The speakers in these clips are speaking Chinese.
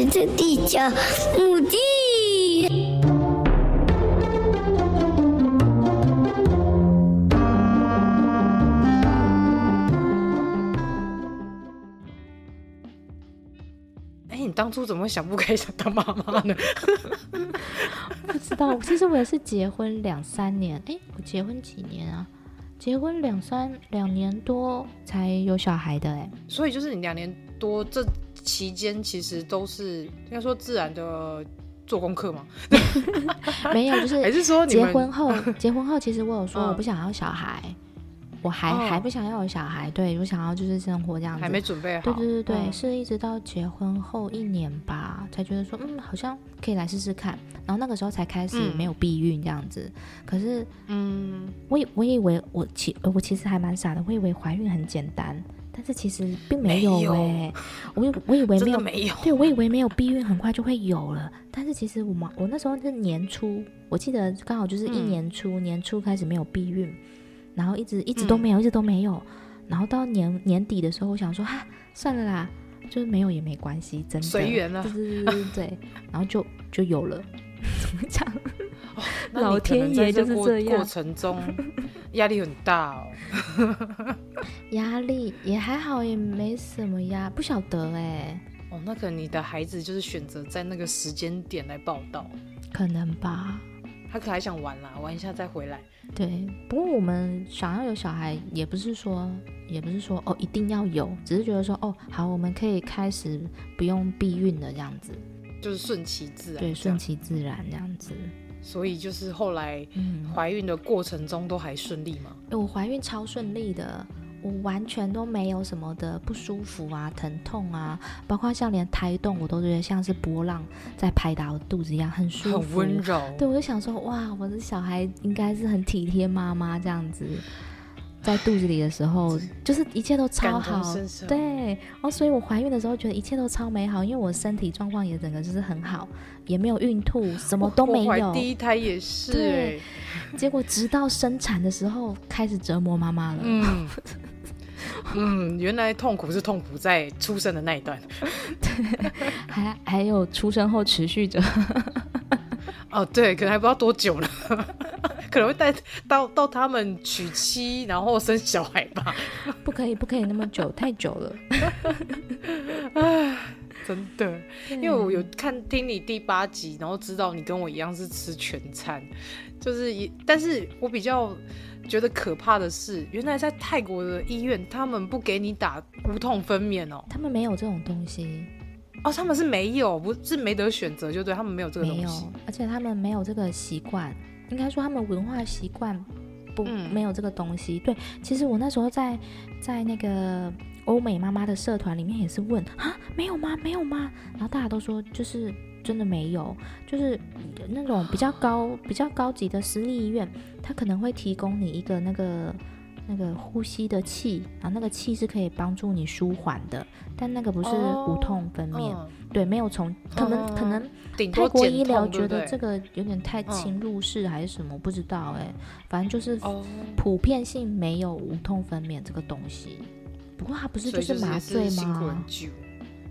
是这地球母地。哎，你当初怎么会想不开想当妈妈呢？不知道，其实我也是结婚两三年。哎，我结婚几年啊？结婚两三两年多才有小孩的哎。所以就是你两年多这期间，其实都是应该说自然的做功课吗？没有，就是 还是说结婚后，结婚后其实我有说我不想要小孩。我还、哦、还不想要有小孩，对，我想要就是生活这样子，还没准备好。对对对对，嗯、是一直到结婚后一年吧，才觉得说，嗯，好像可以来试试看。然后那个时候才开始没有避孕这样子。嗯、可是，嗯，我以我以为我其我其实还蛮傻的，我以为怀孕很简单，但是其实并没有哎、欸。我以我以为没有没有，对我以为没有避孕很快就会有了，但是其实我们我那时候是年初，我记得刚好就是一年初、嗯、年初开始没有避孕。然后一直一直都没有，嗯、一直都没有。然后到年年底的时候，我想说，哈，算了啦，就是没有也没关系，真的随缘了。对对对对，然后就就有了。怎么讲？哦、老天爷就是这样。过程中压力很大哦。压力也还好，也没什么压，不晓得哎。哦，那可能你的孩子就是选择在那个时间点来报道，可能吧。他可还想玩啦，玩一下再回来。对，不过我们想要有小孩，也不是说，也不是说哦一定要有，只是觉得说哦好，我们可以开始不用避孕的这样子，就是顺其自然。对，顺其自然这样子。所以就是后来怀孕的过程中都还顺利吗？嗯，我怀孕超顺利的。我完全都没有什么的不舒服啊、疼痛啊，包括像连胎动，我都觉得像是波浪在拍打我肚子一样，很舒服、很温柔。对，我就想说，哇，我的小孩应该是很体贴妈妈这样子，在肚子里的时候，就是一切都超好。对，然后所以我怀孕的时候觉得一切都超美好，因为我身体状况也整个就是很好，也没有孕吐，什么都没有。第一胎也是，对。结果直到生产的时候开始折磨妈妈了。嗯。嗯，原来痛苦是痛苦在出生的那一段，对，还还有出生后持续着。哦，对，可能还不知道多久了，可能会带到到他们娶妻然后生小孩吧。不可以，不可以那么久，太久了。唉，真的，因为我有看听你第八集，然后知道你跟我一样是吃全餐，就是一，但是我比较。觉得可怕的是，原来在泰国的医院，他们不给你打无痛分娩哦。他们没有这种东西哦，他们是没有，不是没得选择，就对他们没有这个东西。而且他们没有这个习惯，应该说他们文化习惯不、嗯、没有这个东西。对，其实我那时候在在那个欧美妈妈的社团里面也是问啊，没有吗？没有吗？然后大家都说就是。真的没有，就是那种比较高、比较高级的私立医院，他可能会提供你一个那个那个呼吸的气，然后那个气是可以帮助你舒缓的，但那个不是无痛分娩，哦、对，没有从可能、嗯、可能泰国医疗觉得这个有点太侵入式还是什么，不知道哎，反正就是普遍性没有无痛分娩这个东西。不过它不是就是麻醉吗？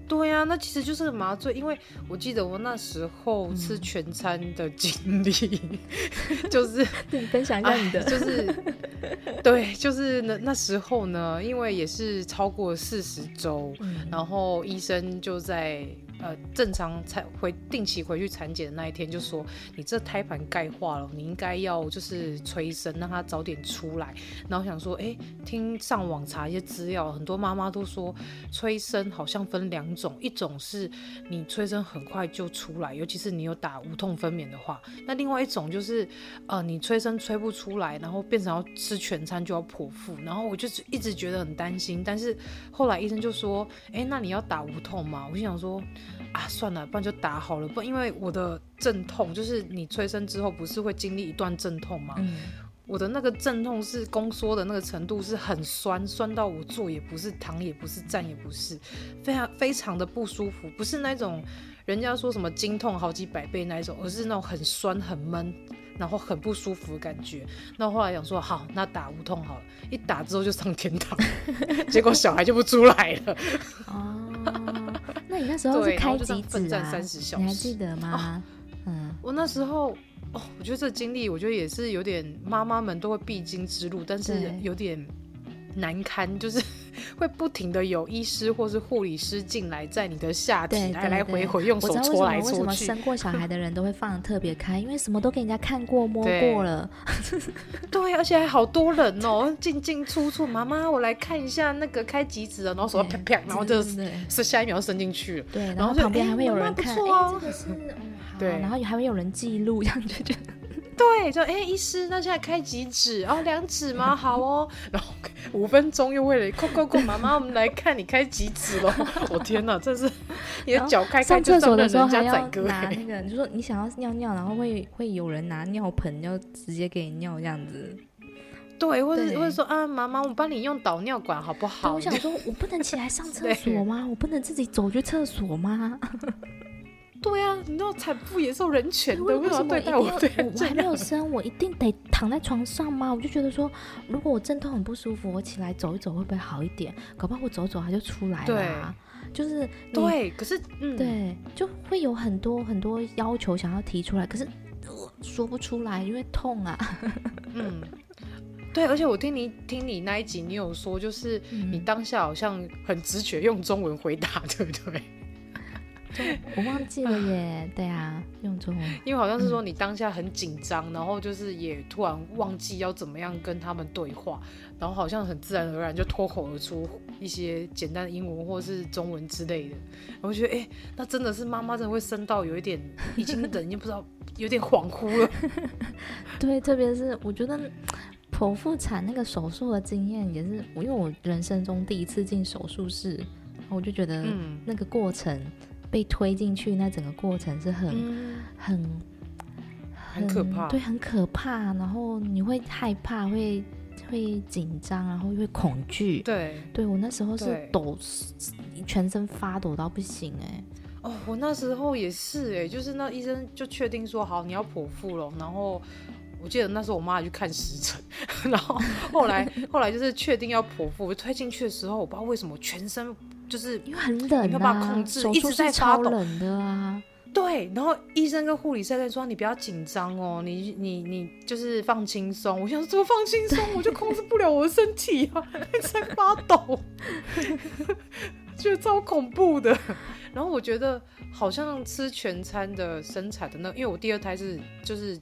对呀、啊，那其实就是麻醉，因为我记得我那时候吃全餐的经历，嗯、就是 你分享一下你的，就是 对，就是那那时候呢，因为也是超过四十周，嗯、然后医生就在。呃，正常产回定期回去产检的那一天，就说你这胎盘钙化了，你应该要就是催生，让它早点出来。然后想说，哎，听上网查一些资料，很多妈妈都说催生好像分两种，一种是你催生很快就出来，尤其是你有打无痛分娩的话，那另外一种就是呃你催生催不出来，然后变成要吃全餐就要剖腹。然后我就一直觉得很担心，但是后来医生就说，哎，那你要打无痛吗？我就想说。啊，算了，不然就打好了。不，因为我的阵痛就是你催生之后不是会经历一段阵痛吗？嗯、我的那个阵痛是宫缩的那个程度是很酸，酸到我坐也不是，躺也不是，站也不是，非常非常的不舒服。不是那种人家说什么经痛好几百倍那一种，而是那种很酸很闷，然后很不舒服的感觉。那后来想说好，那打无痛好了，一打之后就上天堂，结果小孩就不出来了。你那时候是开几指啊？三十小时，你还记得吗？哦、嗯，我那时候哦，我觉得这经历，我觉得也是有点妈妈们都会必经之路，但是有点难堪，就是。会不停的有医师或是护理师进来，在你的下体来来回回用手搓来搓去。为什么生过小孩的人都会放的特别开？因为什么都给人家看过摸过了。对，而且还好多人哦，进进出出。妈妈，我来看一下那个开几指的，然后手啪啪，然后就是是下一秒伸进去了。对，然后旁边还会有人看，哎，这个是。对，然后还会有人记录，这样就觉得。对，就哎，医师，那现在开几指？哦，两指吗？好哦。然后五分钟又为了，快快快，妈妈，我们来看你开几指了。我天哪，这是 你的脚开开就上的时候还要。拿那个，你说你想要尿尿，然后会会有人拿尿盆，要直接给你尿这样子。对，或者或者说啊，妈妈，我帮你用导尿管好不好？我想说，我不能起来上厕所吗？我不能自己走去厕所吗？对啊，你知道产妇也受人权的，为什么对待我？我还没有生，我一定得躺在床上吗？我就觉得说，如果我阵痛很不舒服，我起来走一走会不会好一点？搞不好我走走它就出来了，啊。就是对，可是、嗯、对，就会有很多很多要求想要提出来，可是、呃、说不出来，因为痛啊。嗯，对，而且我听你听你那一集，你有说，就是你当下好像很直觉用中文回答，对不对？我忘记了耶，对啊，用中文，因为好像是说你当下很紧张，嗯，然后就是也突然忘记要怎么样跟他们对话，然后好像很自然而然就脱口而出一些简单的英文或是中文之类的，我觉得哎，欸，那真的是妈妈真的会生到有一点已经人已经不知道有点恍惚了，对，特别是我觉得剖腹产那个手术的经验也是，我因为我人生中第一次进手术室，我就觉得那个过程。嗯被推进去那整个过程是很、嗯、很很可怕，对，很可怕。然后你会害怕，会会紧张，然后又会恐惧。对，对我那时候是抖，全身发抖到不行哎、欸。哦，我那时候也是哎、欸，就是那医生就确定说好你要剖腹了，然后我记得那时候我妈还去看时辰，然后后来后来就是确定要剖腹，我推进去的时候，我不知道为什么全身。就是因为很冷、啊，没有办法控制，一直在发抖。冷的啊，对。然后医生跟护理师在说：“你不要紧张哦，你你你就是放轻松。”我想说怎么放轻松？我就控制不了我的身体啊，一直在发抖，觉得超恐怖的。然后我觉得好像吃全餐的生产的那，因为我第二胎是就是。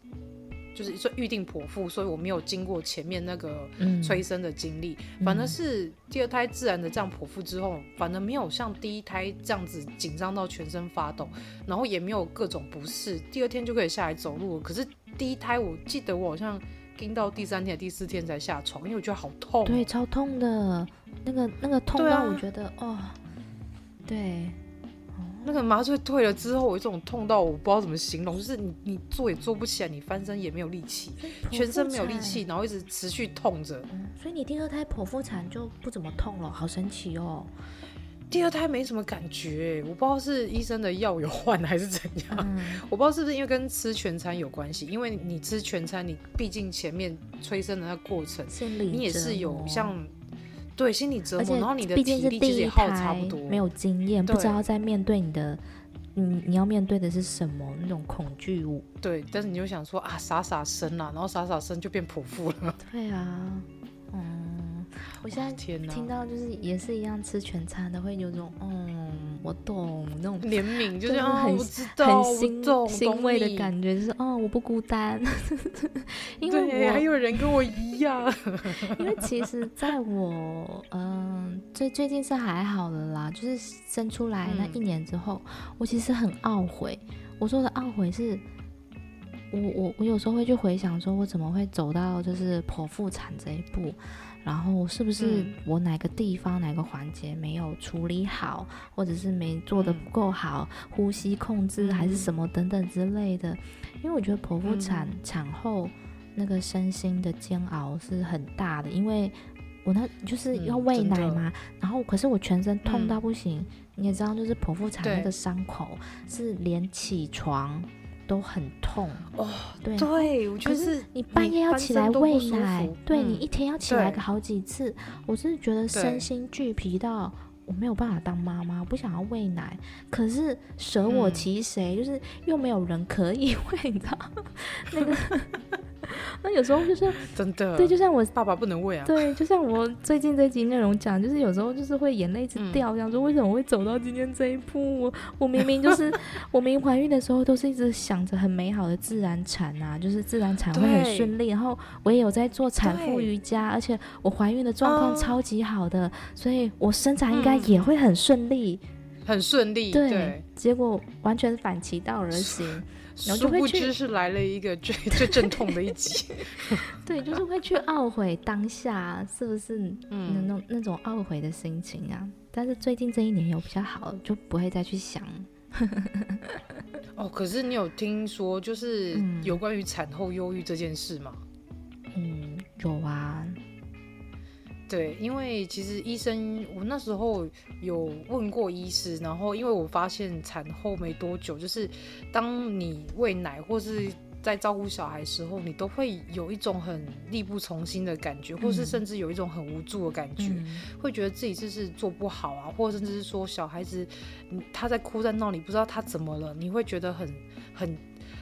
就是说预定剖腹，所以我没有经过前面那个催生的经历，嗯，反而是第二胎自然的这样剖腹之后，反而没有像第一胎这样子紧张到全身发抖，然后也没有各种不适，第二天就可以下来走路。可是第一胎我记得我好像撑到第三天、第四天才下床，因为我觉得好痛，对，超痛的，那个那个痛到我觉得、啊、哦，对。那个麻醉退了之后，我有这种痛到我不知道怎么形容，就是你你坐也坐不起来，你翻身也没有力气，全身没有力气，然后一直持续痛着。嗯，所以你第二胎剖腹产就不怎么痛了，好神奇哦。第二胎没什么感觉，我不知道是医生的药有换还是怎样，嗯，我不知道是不是因为跟吃全餐有关系，因为你吃全餐，你毕竟前面催生的那个过程，你也是有像。对，心理折磨，然后你的体力其实也耗差不多，没有经验，不知道在面对你的，你，你要面对的是什么那种恐惧物。对，但是你就想说啊，傻傻生啊，然后傻傻生就变泼妇了。对啊，嗯，我现在听到就是也是一样吃全餐的，会有种嗯。我懂那种怜悯，就是很很心欣慰的感觉，就是哦，我不孤单，因为我还有人跟我一样。因为其实 在我嗯最最近是还好的啦，就是生出来那一年之后，嗯、我其实很懊悔。我说的懊悔是，我我我有时候会去回想，说我怎么会走到就是剖腹产这一步。然后是不是我哪个地方、嗯、哪个环节没有处理好，或者是没做得不够好，嗯、呼吸控制还是什么等等之类的？因为我觉得剖腹产、嗯、产后那个身心的煎熬是很大的，因为我那就是要喂奶嘛，然后可是我全身痛到不行，嗯、你也知道，就是剖腹产那个伤口是连起床。都很痛。哦，对，对，我觉得是你半夜要起来喂奶，对、嗯、你一天要起来个好几次，我是觉得身心俱疲到我没有办法当妈妈，我不想要喂奶，可是舍我其谁？嗯、就是又没有人可以 喂，你知道那个。那有时候就是 真的，对，就像我爸爸不能喂啊。对，就像我最近这集内容讲，就是有时候就是会眼泪一直掉，这样说为什么会走到今天这一步？我我明明就是我明明怀孕的时候都是一直想着很美好的自然产啊，就是自然产会很顺利，然后我也有在做产妇瑜伽，而且我怀孕的状况超级好的，所以我生产应该也会很顺利，很顺利。对，结果完全反其道而行。殊不知是来了一个最 最阵痛的一集，对，就是会去懊悔当下是不是那种、嗯、那种懊悔的心情啊。但是最近这一年有比较好，就不会再去想。哦，可是你有听说就是有关于产后忧郁这件事吗？嗯，有啊。对，因为其实医生，我那时候有问过医师，然后因为我发现产后没多久，就是当你喂奶或是在照顾小孩时候，你都会有一种很力不从心的感觉，或是甚至有一种很无助的感觉，嗯、会觉得自己就是做不好啊，或甚至是说小孩子他在哭在闹，你不知道他怎么了，你会觉得很很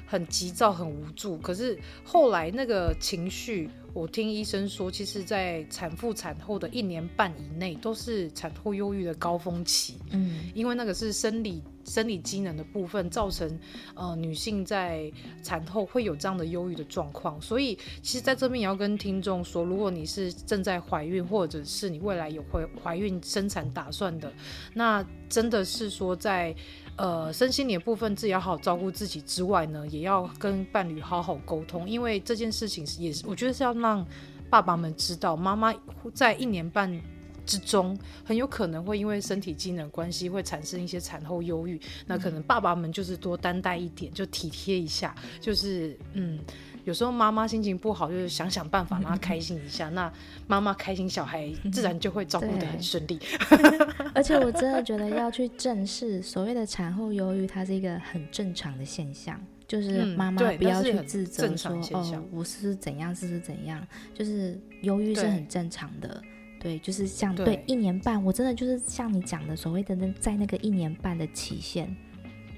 很急躁、很无助。可是后来那个情绪。我听医生说，其实，在产妇产后的一年半以内，都是产后忧郁的高峰期。嗯，因为那个是生理生理机能的部分，造成呃女性在产后会有这样的忧郁的状况。所以，其实在这边也要跟听众说，如果你是正在怀孕，或者是你未来有怀怀孕生产打算的，那真的是说在。呃，身心灵的部分自己要好好照顾自己之外呢，也要跟伴侣好好沟通，因为这件事情是也是我觉得是要让爸爸们知道，妈妈在一年半之中很有可能会因为身体机能关系会产生一些产后忧郁，那可能爸爸们就是多担待一点，就体贴一下，就是嗯。有时候妈妈心情不好，就是想想办法让她开心一下。那妈妈开心，小孩自然就会照顾得很顺利。而且我真的觉得要去正视所谓的产后忧郁，它是一个很正常的现象。就是妈妈不要去自责说哦，我是怎样，是是怎样。就是忧郁是很正常的。对，就是像对一年半，我真的就是像你讲的所谓的那在那个一年半的期限。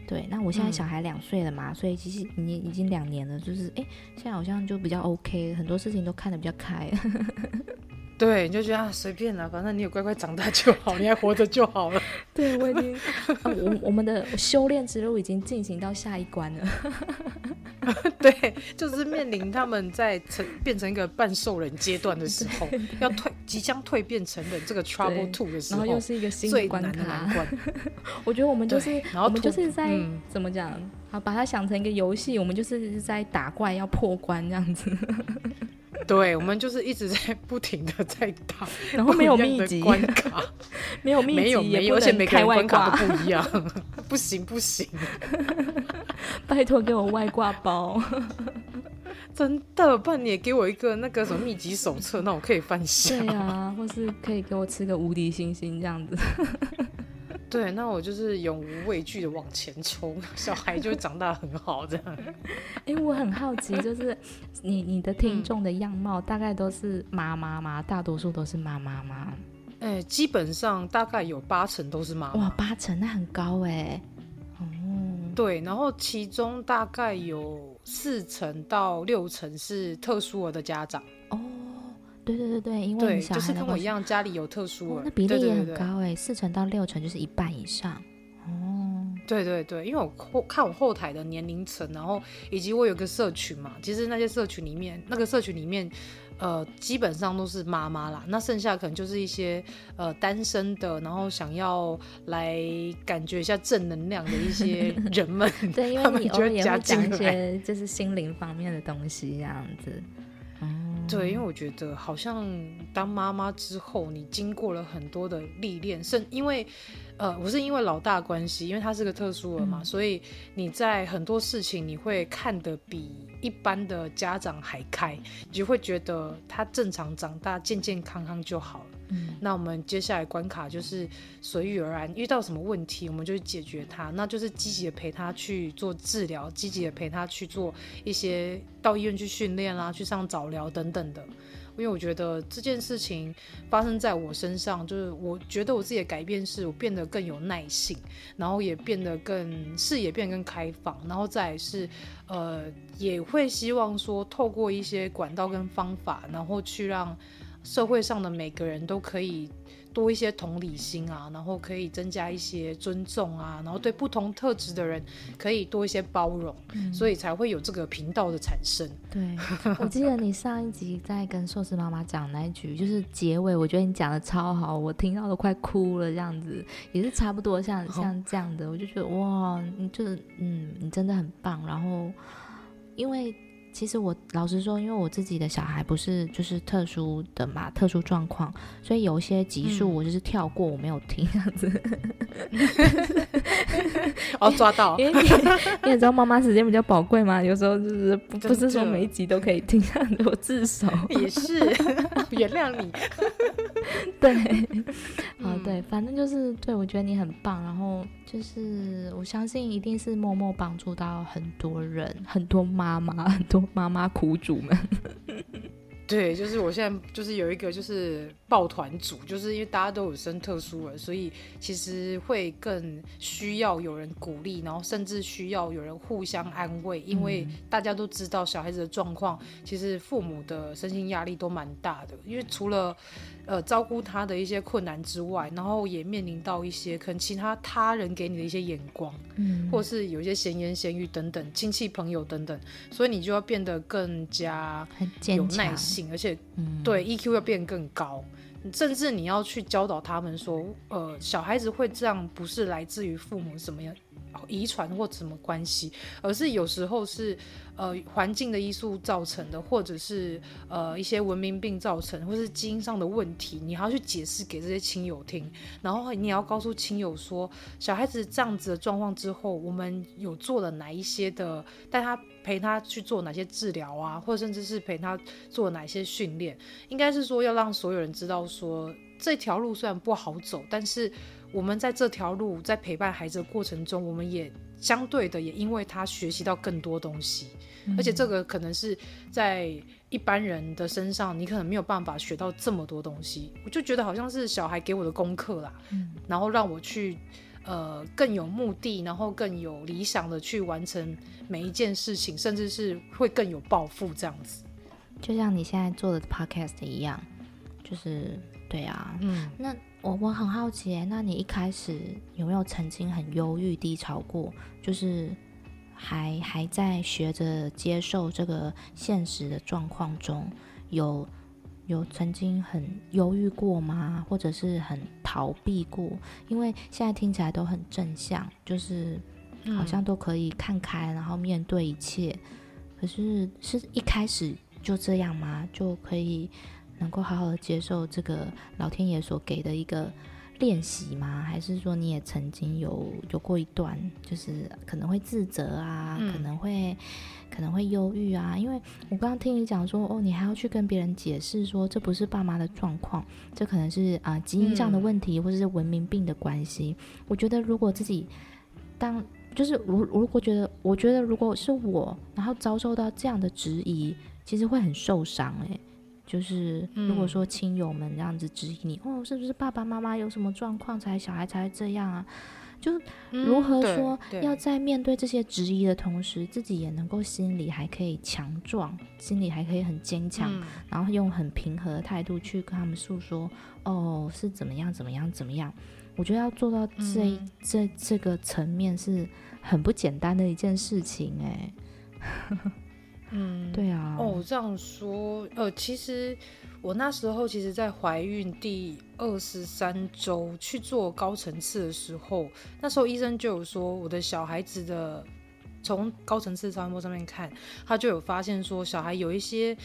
对，那我现在小孩两岁了嘛，嗯、所以其实你已经两年了，就是哎，现在好像就比较 OK，很多事情都看得比较开。对，你就觉得啊，随便了，反正你有乖乖长大就好，你还活着就好了。对，我已经，啊、我我们的修炼之路已经进行到下一关了。对，就是面临他们在成变成一个半兽人阶段的时候，要蜕即将蜕变成人这个 trouble two 的时候，然后又是一个新的关卡。最难的难关。我觉得我们就是，然后我们就是在、嗯、怎么讲？好，把它想成一个游戏，我们就是在打怪，要破关这样子。对，我们就是一直在不停的在打，然后没有秘籍关卡，没有秘籍，没有没有，而且每个人关卡都不一样，不 行不行，拜托给我外挂包，真的，不然你也给我一个那个什么秘籍手册，那我可以翻下，对啊，或是可以给我吃个无敌星星这样子。对，那我就是永无畏惧的往前冲，小孩就长大很好这样。哎，我很好奇，就是你你的听众的样貌大概都是妈妈吗？大多数都是妈妈吗？哎，基本上大概有八成都是妈妈。哇，八成那很高哎。哦，对，然后其中大概有四成到六成是特殊儿的家长。哦。对对对对，因为就是跟我一样，家里有特殊儿，哦，那比例也很高哎，四成到六成就是一半以上。哦，对对对，因为我后看我后台的年龄层，然后以及我有个社群嘛，其实那些社群里面，那个社群里面，呃，基本上都是妈妈啦，那剩下可能就是一些呃单身的，然后想要来感觉一下正能量的一些 人们。对，因为你偶尔也会讲一些就是心灵方面的东西，这样子。对，因为我觉得好像当妈妈之后，你经过了很多的历练，甚因为，呃，我是因为老大关系，因为他是个特殊儿嘛，嗯、所以你在很多事情你会看得比一般的家长还开，你就会觉得他正常长大，健健康康就好了。那我们接下来关卡就是随遇而安，遇到什么问题我们就解决它，那就是积极的陪他去做治疗，积极的陪他去做一些到医院去训练啦，去上早疗等等的。因为我觉得这件事情发生在我身上，就是我觉得我自己的改变是我变得更有耐性，然后也变得更视野变得更开放，然后再是呃也会希望说透过一些管道跟方法，然后去让社会上的每个人都可以。多一些同理心啊，然后可以增加一些尊重啊，然后对不同特质的人可以多一些包容，嗯、所以才会有这个频道的产生。对，我记得你上一集在跟寿司妈妈讲那一句，就是结尾，我觉得你讲的超好，我听到都快哭了，这样子也是差不多像像这样的，我就觉得哇，你就是嗯，你真的很棒。然后因为。其实我老实说，因为我自己的小孩不是就是特殊的嘛，特殊状况，所以有一些集数我就是跳过，我没有听这样子。哦，抓到！因为你你也知道妈妈时间比较宝贵嘛，有时候就是不不是说每一集都可以听，这样子我自首。也是，原谅你。对，啊、嗯、对，反正就是对，我觉得你很棒，然后就是我相信一定是默默帮助到很多人，很多妈妈，很多。妈妈苦主们，对，就是我现在就是有一个就是抱团组，就是因为大家都有生特殊了，所以其实会更需要有人鼓励，然后甚至需要有人互相安慰，因为大家都知道小孩子的状况，其实父母的身心压力都蛮大的，因为除了。呃，照顾他的一些困难之外，然后也面临到一些可能其他他人给你的一些眼光，嗯，或是有一些闲言闲语等等，亲戚朋友等等，所以你就要变得更加有耐性，而且，嗯，对 EQ 要变更高，甚至你要去教导他们说，呃，小孩子会这样不是来自于父母什么样遗传或什么关系，而是有时候是。呃，环境的因素造成的，或者是呃一些文明病造成，或是基因上的问题，你还要去解释给这些亲友听，然后你也要告诉亲友说，小孩子这样子的状况之后，我们有做了哪一些的，带他陪他去做哪些治疗啊，或者甚至是陪他做哪些训练，应该是说要让所有人知道说，这条路虽然不好走，但是我们在这条路在陪伴孩子的过程中，我们也相对的也因为他学习到更多东西。而且这个可能是在一般人的身上，你可能没有办法学到这么多东西。我就觉得好像是小孩给我的功课啦，嗯，然后让我去呃更有目的，然后更有理想的去完成每一件事情，甚至是会更有抱负这样子。就像你现在做的 podcast 一样，就是对啊，嗯，那我我很好奇，那你一开始有没有曾经很忧郁低潮过？就是。还还在学着接受这个现实的状况中，有有曾经很忧郁过吗？或者是很逃避过？因为现在听起来都很正向，就是好像都可以看开，然后面对一切。可是是一开始就这样吗？就可以能够好好的接受这个老天爷所给的一个？练习吗？还是说你也曾经有有过一段，就是可能会自责啊，嗯、可能会可能会忧郁啊？因为我刚刚听你讲说，哦，你还要去跟别人解释说，这不是爸妈的状况，这可能是啊、呃、基因上的问题，或者是文明病的关系。嗯、我觉得如果自己当就是如如果觉得，我觉得如果是我，然后遭受到这样的质疑，其实会很受伤诶、欸。就是如果说亲友们这样子质疑你，嗯、哦，是不是爸爸妈妈有什么状况才小孩才会这样啊？就如何说要在面对这些质疑的同时，自己也能够心里还可以强壮，心里还可以很坚强，嗯、然后用很平和的态度去跟他们诉说，哦，是怎么样怎么样怎么样？我觉得要做到这、嗯、这这个层面是很不简单的一件事情哎。嗯，对啊。哦，这样说，呃，其实我那时候其实，在怀孕第二十三周去做高层次的时候，那时候医生就有说，我的小孩子的从高层次超声波上面看，他就有发现说，小孩有一些。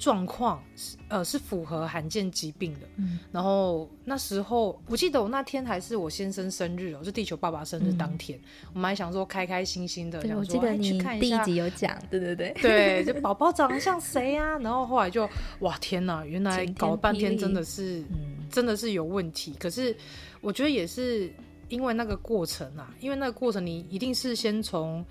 状况是呃是符合罕见疾病的，嗯，然后那时候我记得我那天还是我先生生日哦，是地球爸爸生日当天，嗯、我们还想说开开心心的，对想说我记得你去看一下，第一集有讲，对对对，对，就 宝宝长得像谁呀？然后后来就哇天哪，原来搞了半天真的是，真的是有问题。可是我觉得也是因为那个过程啊，因为那个过程你一定是先从。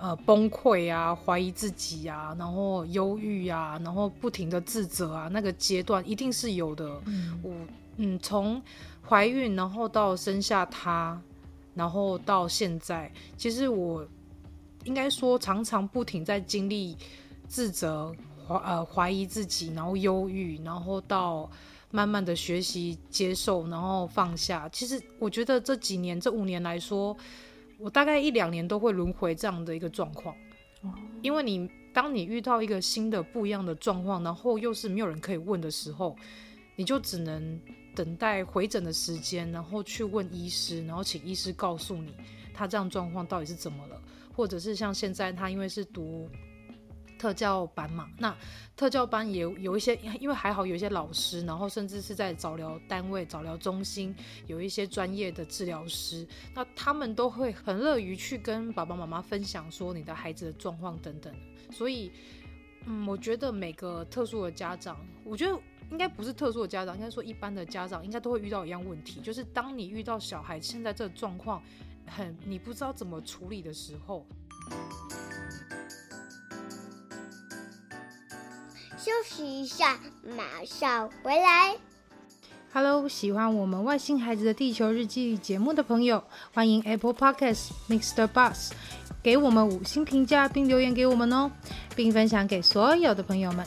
呃崩溃啊，怀疑自己啊，然后忧郁啊，然后不停的自责啊，那个阶段一定是有的。嗯，我嗯从怀孕然后到生下他，然后到现在，其实我应该说常常不停在经历自责。呃，怀疑自己，然后忧郁，然后到慢慢的学习接受，然后放下。其实我觉得这几年这五年来说，我大概一两年都会轮回这样的一个状况。哦，因为你当你遇到一个新的不一样的状况，然后又是没有人可以问的时候，你就只能等待回诊的时间，然后去问医师，然后请医师告诉你他这样状况到底是怎么了，或者是像现在他因为是读。特教班嘛，那特教班也有一些，因为还好有一些老师，然后甚至是在早疗单位、早疗中心有一些专业的治疗师，那他们都会很乐于去跟爸爸妈妈分享说你的孩子的状况等等。所以，嗯，我觉得每个特殊的家长，我觉得应该不是特殊的家长，应该说一般的家长应该都会遇到一样问题，就是当你遇到小孩现在这状况很你不知道怎么处理的时候。休息一下，马上回来。Hello，喜欢我们外星孩子的地球日记节目的朋友，欢迎 Apple Podcasts Mr. Bus 给我们五星评价并留言给我们哦，并分享给所有的朋友们。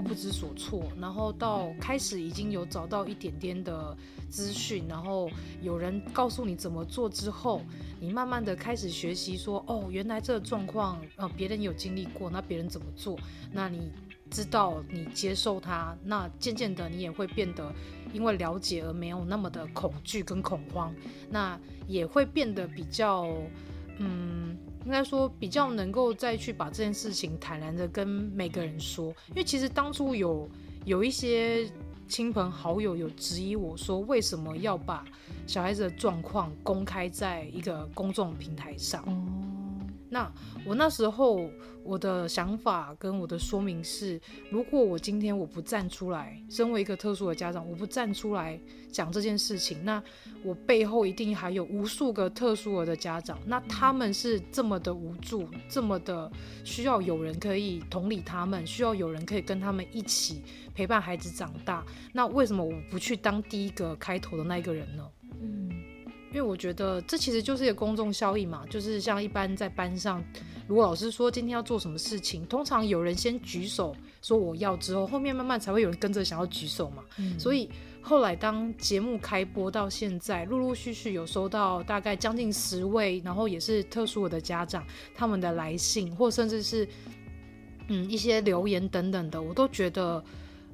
不知所措，然后到开始已经有找到一点点的资讯，然后有人告诉你怎么做之后，你慢慢的开始学习说，哦，原来这个状况，呃，别人有经历过，那别人怎么做？那你知道，你接受它，那渐渐的你也会变得，因为了解而没有那么的恐惧跟恐慌，那也会变得比较，嗯。应该说比较能够再去把这件事情坦然的跟每个人说，因为其实当初有有一些亲朋好友有质疑我说，为什么要把小孩子的状况公开在一个公众平台上？那我那时候我的想法跟我的说明是，如果我今天我不站出来，身为一个特殊的家长，我不站出来讲这件事情，那我背后一定还有无数个特殊儿的家长，那他们是这么的无助，这么的需要有人可以同理他们，需要有人可以跟他们一起陪伴孩子长大，那为什么我不去当第一个开头的那一个人呢？嗯。因为我觉得这其实就是一个公众效应嘛，就是像一般在班上，如果老师说今天要做什么事情，通常有人先举手说我要之后，后面慢慢才会有人跟着想要举手嘛。嗯。所以后来当节目开播到现在，陆陆续续有收到大概将近十位，然后也是特殊儿的家长他们的来信，或甚至是嗯一些留言等等的，我都觉得。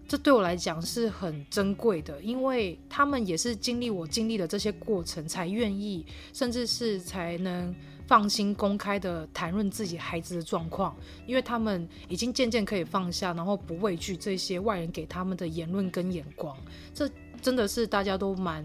这对我来讲是很珍贵的，因为他们也是经历我经历的这些过程，才愿意，甚至是才能放心公开的谈论自己孩子的状况，因为他们已经渐渐可以放下，然后不畏惧这些外人给他们的言论跟眼光。这真的是大家都蛮，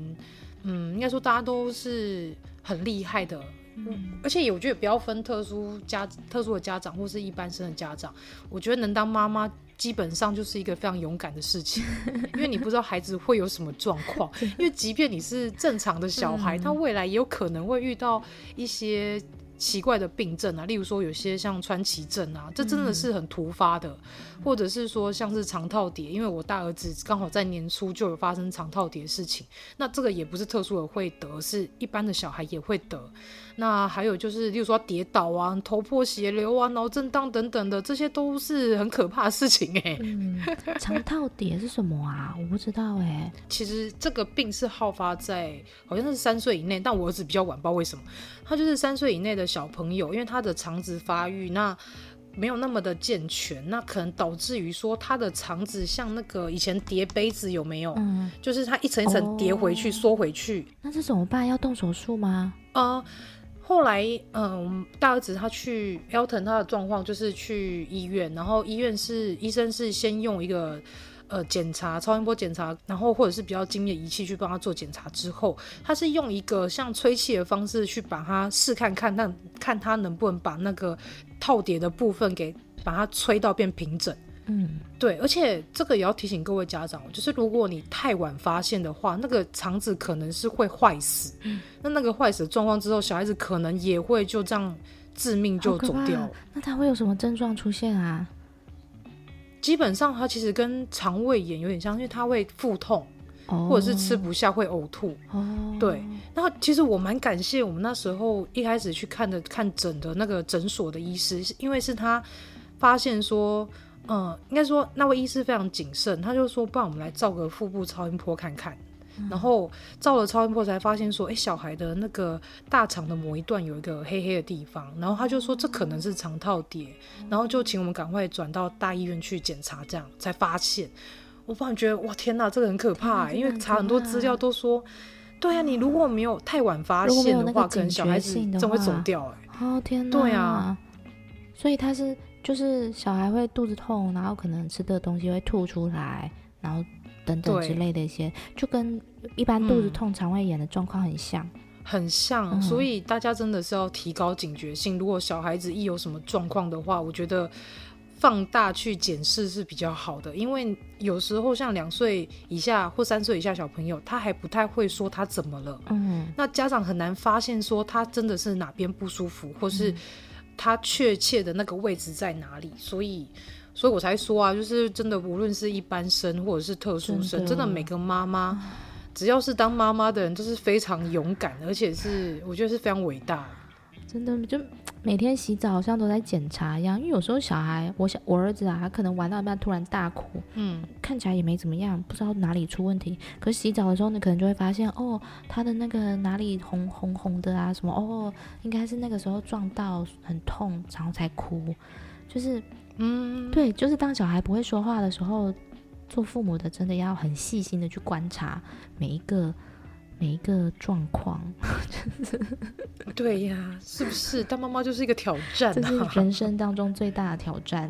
嗯，应该说大家都是很厉害的。嗯，而且我觉得不要分特殊家、特殊的家长或是一般生的家长，我觉得能当妈妈。基本上就是一个非常勇敢的事情，因为你不知道孩子会有什么状况，因为即便你是正常的小孩，他未来也有可能会遇到一些。奇怪的病症啊，例如说有些像川崎症啊，这真的是很突发的，嗯、或者是说像是肠套叠，因为我大儿子刚好在年初就有发生肠套叠的事情，那这个也不是特殊的会得，是一般的小孩也会得。那还有就是，例如说跌倒啊、头破血流啊、脑震荡等等的，这些都是很可怕的事情哎、欸。嗯，肠套叠是什么啊？我不知道哎、欸。其实这个病是好发在好像是三岁以内，但我儿子比较晚，不知道为什么。他就是三岁以内的小朋友，因为他的肠子发育，那没有那么的健全，那可能导致于说他的肠子像那个以前叠杯子有没有？嗯，就是他一层一层叠回去、缩、哦、回去。那这怎么办？要动手术吗？呃，后来嗯，大儿子他去 Elton 他的状况就是去医院，然后医院是医生是先用一个。呃，检查超音波检查，然后或者是比较精密的仪器去帮他做检查之后，他是用一个像吹气的方式去把它试看看，看看他能不能把那个套叠的部分给把它吹到变平整。嗯，对，而且这个也要提醒各位家长，就是如果你太晚发现的话，那个肠子可能是会坏死。嗯，那那个坏死的状况之后，小孩子可能也会就这样致命就走掉。那他会有什么症状出现啊？基本上，他其实跟肠胃炎有点像，因为他会腹痛，oh. 或者是吃不下会呕吐。Oh. 对。那其实我蛮感谢我们那时候一开始去看的看诊的那个诊所的医师，因为是他发现说，嗯，应该说那位医师非常谨慎，他就说，不然我们来照个腹部超音波看看。然后照了超音波才发现说，哎，小孩的那个大肠的某一段有一个黑黑的地方，然后他就说这可能是肠套叠，然后就请我们赶快转到大医院去检查，这样才发现。我突然觉得哇天哪，这个很可怕，欸，因为查很多资料都说，对啊，你如果没有太晚发现的话，可能小孩子真会走掉，欸。哦天哪，对啊，所以他是就是小孩会肚子痛，然后可能吃的东西会吐出来，然后。等等之类的一些，就跟一般肚子痛、肠、嗯、胃炎的状况很像，很像。嗯、所以大家真的是要提高警觉性。如果小孩子一有什么状况的话，我觉得放大去检视是比较好的。因为有时候像两岁以下或三岁以下小朋友，他还不太会说他怎么了。嗯，那家长很难发现说他真的是哪边不舒服，或是他确切的那个位置在哪里。所以。所以我才说啊，就是真的，无论是一般生或者是特殊生，真的，真的每个妈妈，只要是当妈妈的人，都是非常勇敢，而且是我觉得是非常伟大。真的，就每天洗澡好像都在检查一样，因为有时候小孩，我小我儿子啊，他可能玩到一半突然大哭，嗯，看起来也没怎么样，不知道哪里出问题。可是洗澡的时候，你可能就会发现，哦，他的那个哪里红红红的啊，什么哦，应该是那个时候撞到很痛，然后才哭，就是。嗯，对，就是当小孩不会说话的时候，做父母的真的要很细心的去观察每一个每一个状况。对呀，是不是？当妈妈就是一个挑战啊，这是人生当中最大的挑战。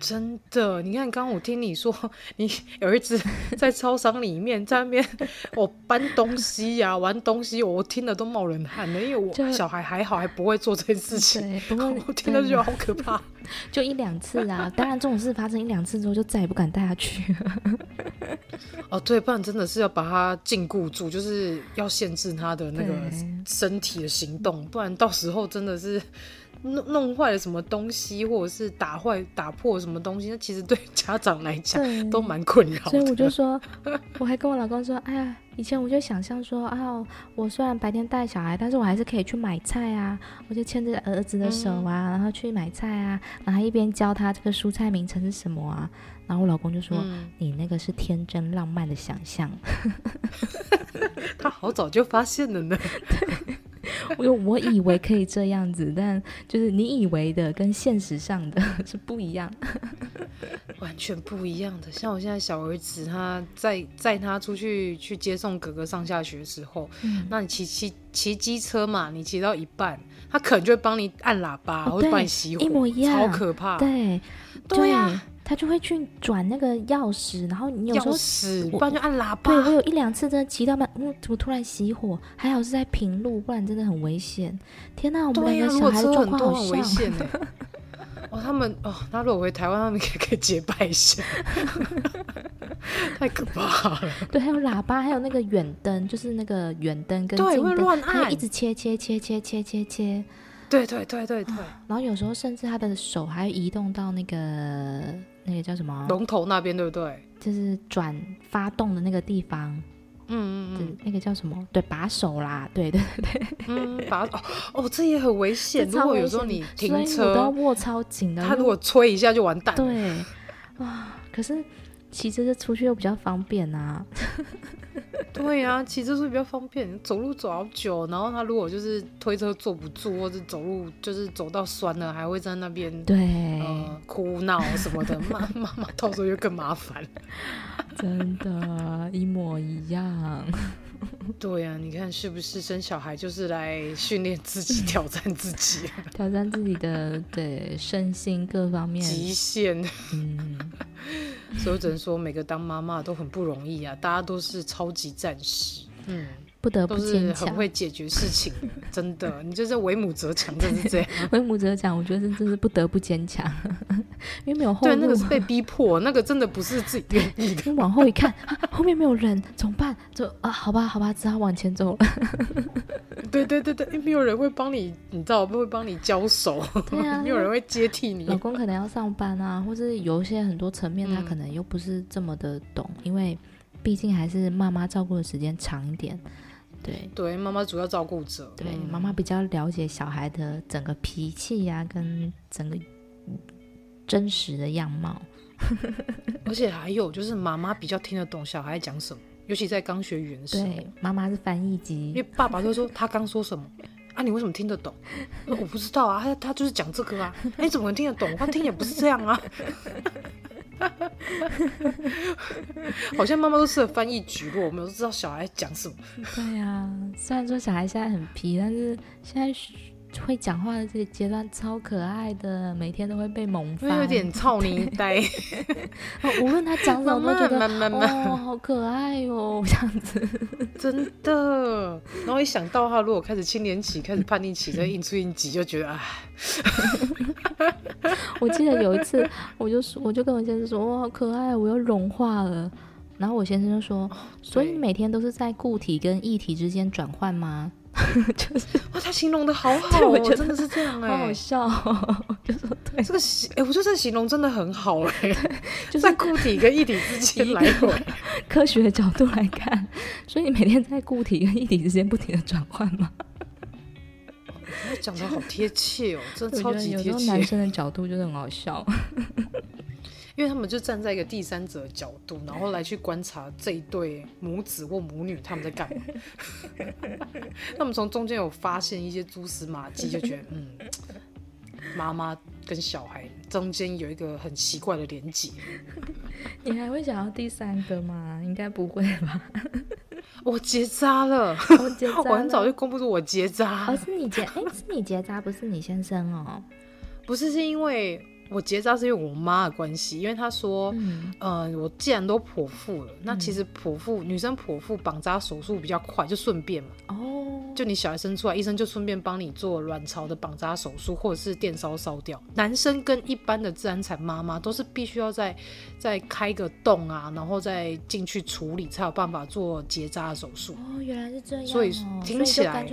真的，你看，刚刚我听你说，你儿子在超商里面在那边我搬东西呀、啊，玩东西，我听了都冒冷汗了，因为我小孩还好，还不会做这件事情。不过 我听了就觉得好可怕。就一两次啊，当然这种事发生一两次之后，就再也不敢带他去了。哦，对，不然真的是要把他禁锢住，就是要限制他的那个身体的行动，不然到时候真的是。弄弄坏了什么东西，或者是打坏、打破什么东西，那其实对家长来讲都蛮困扰。所以我就说，我还跟我老公说，哎呀，以前我就想象说，啊，我虽然白天带小孩，但是我还是可以去买菜啊，我就牵着儿子的手啊，嗯、然后去买菜啊，然后一边教他这个蔬菜名称是什么啊，然后我老公就说，嗯、你那个是天真浪漫的想象。他好早就发现了呢。我我以为可以这样子，但就是你以为的跟现实上的 是不一样，完全不一样的。像我现在小儿子，他在载他出去去接送哥哥上下学的时候，嗯、那你骑骑骑机车嘛，你骑到一半，他可能就会帮你按喇叭，或者帮你熄火，一模一样，超可怕。对，对呀。对他就会去转那个钥匙，然后你有时候匙不然就按喇叭。对，我有一两次真的骑到半，嗯，怎么突然熄火？还好是在平路，不然真的很危险。天哪，我们两个小孩的状况好像。危 哦，他们哦，那如果回台湾，他们可以可以结拜一下。太可怕了。对，还有喇叭，还有那个远灯，就是那个远灯跟近灯，对，会乱按，他一直切切切切切切切。对对对对对。然后有时候甚至他的手还会移动到那个。那个叫什么？龙头那边对不对？就是转发动的那个地方。嗯嗯嗯，那个叫什么？对，把手啦，对对对。嗯，把哦哦，这也很危险。如果有时候你停车，都要握超紧的。他如果吹一下就完蛋。对。啊，可是骑车出去又比较方便啊。对呀、啊，骑车是比较方便，走路走好久，然后他如果就是推车坐不住，或者走路就是走到酸了，还会在那边对、呃、哭闹什么的，妈妈妈到时候又更麻烦。真的，一模一样。对呀、啊，你看是不是生小孩就是来训练自己、挑战自己、挑战自己的对身心各方面极限？嗯。所以只能说，每个当妈妈都很不容易啊！大家都是超级战士，嗯，不得不坚强很会解决事情，真的，你就是为母则强，真是这样。为母则强，我觉得这真是不得不坚强，因为没有后路。对，那个是被逼迫，那个真的不是自己愿意的。你往后一看，啊，后面没有人，怎么办？就啊，好吧，好吧，只好往前走了。对对对对，没有人会帮你，你知道不会帮你交手，对啊，没有人会接替你。老公可能要上班啊，或是有一些很多层面，他可能又不是这么的懂，嗯、因为毕竟还是妈妈照顾的时间长一点。对对，妈妈主要照顾者，对，妈妈比较了解小孩的整个脾气呀、啊，跟整个真实的样貌。而且还有就是妈妈比较听得懂小孩讲什么。尤其在刚学语言的时候，对，妈妈是翻译机，因为爸爸都说他刚说什么 啊，你为什么听得懂？我不知道啊，他他就是讲这个啊，你、欸、怎么能听得懂？他听也不是这样啊，好像妈妈都是翻译局落，我们都知道小孩讲什么。对呀，虽然说小孩现在很皮，但是现在。会讲话的这个阶段超可爱的，每天都会被萌翻，有点臭泥呆。无论他讲什么，我都觉得慢慢哦，好可爱哦，这样子，真的。然后一想到他如果开始青年期，开始叛逆期，再应出应急，就觉得哎。我记得有一次，我就说，我就跟我先生说，哇，好可爱，我要融化了。然后我先生就说，所以你每天都是在固体跟液体之间转换吗？就是哇，他形容的好好，我觉得真的是这样哎、欸，好好笑、喔。就说对这个形，哎、欸，我觉得这个形容真的很好哎、欸，就是在固体跟液体之间来回。科学的角度来看，所以你每天在固体跟液体之间不停的转换吗？讲的好贴切哦，真的超级贴切。有时候男生的角度就是很好笑。因为他们就站在一个第三者的角度，然后来去观察这一对母子或母女他们在干嘛。他们从中间有发现一些蛛丝马迹，就觉得嗯，妈妈跟小孩中间有一个很奇怪的连结。你还会想要第三个吗？应该不会吧？我结扎了，我结扎了，我很早就公布出我结扎。哦，是你结，哎，是你结扎，不是你先生哦？不是，是因为。我结扎是因为我妈的关系，因为她说，嗯，呃，我既然都剖腹了，嗯、那其实剖腹女生剖腹绑扎手术比较快，就顺便嘛。哦，就你小孩生出来，医生就顺便帮你做卵巢的绑扎手术，或者是电烧烧掉。男生跟一般的自然产妈妈都是必须要再再开个洞啊，然后再进去处理，才有办法做结扎的手术。哦，原来是这样，所以听起来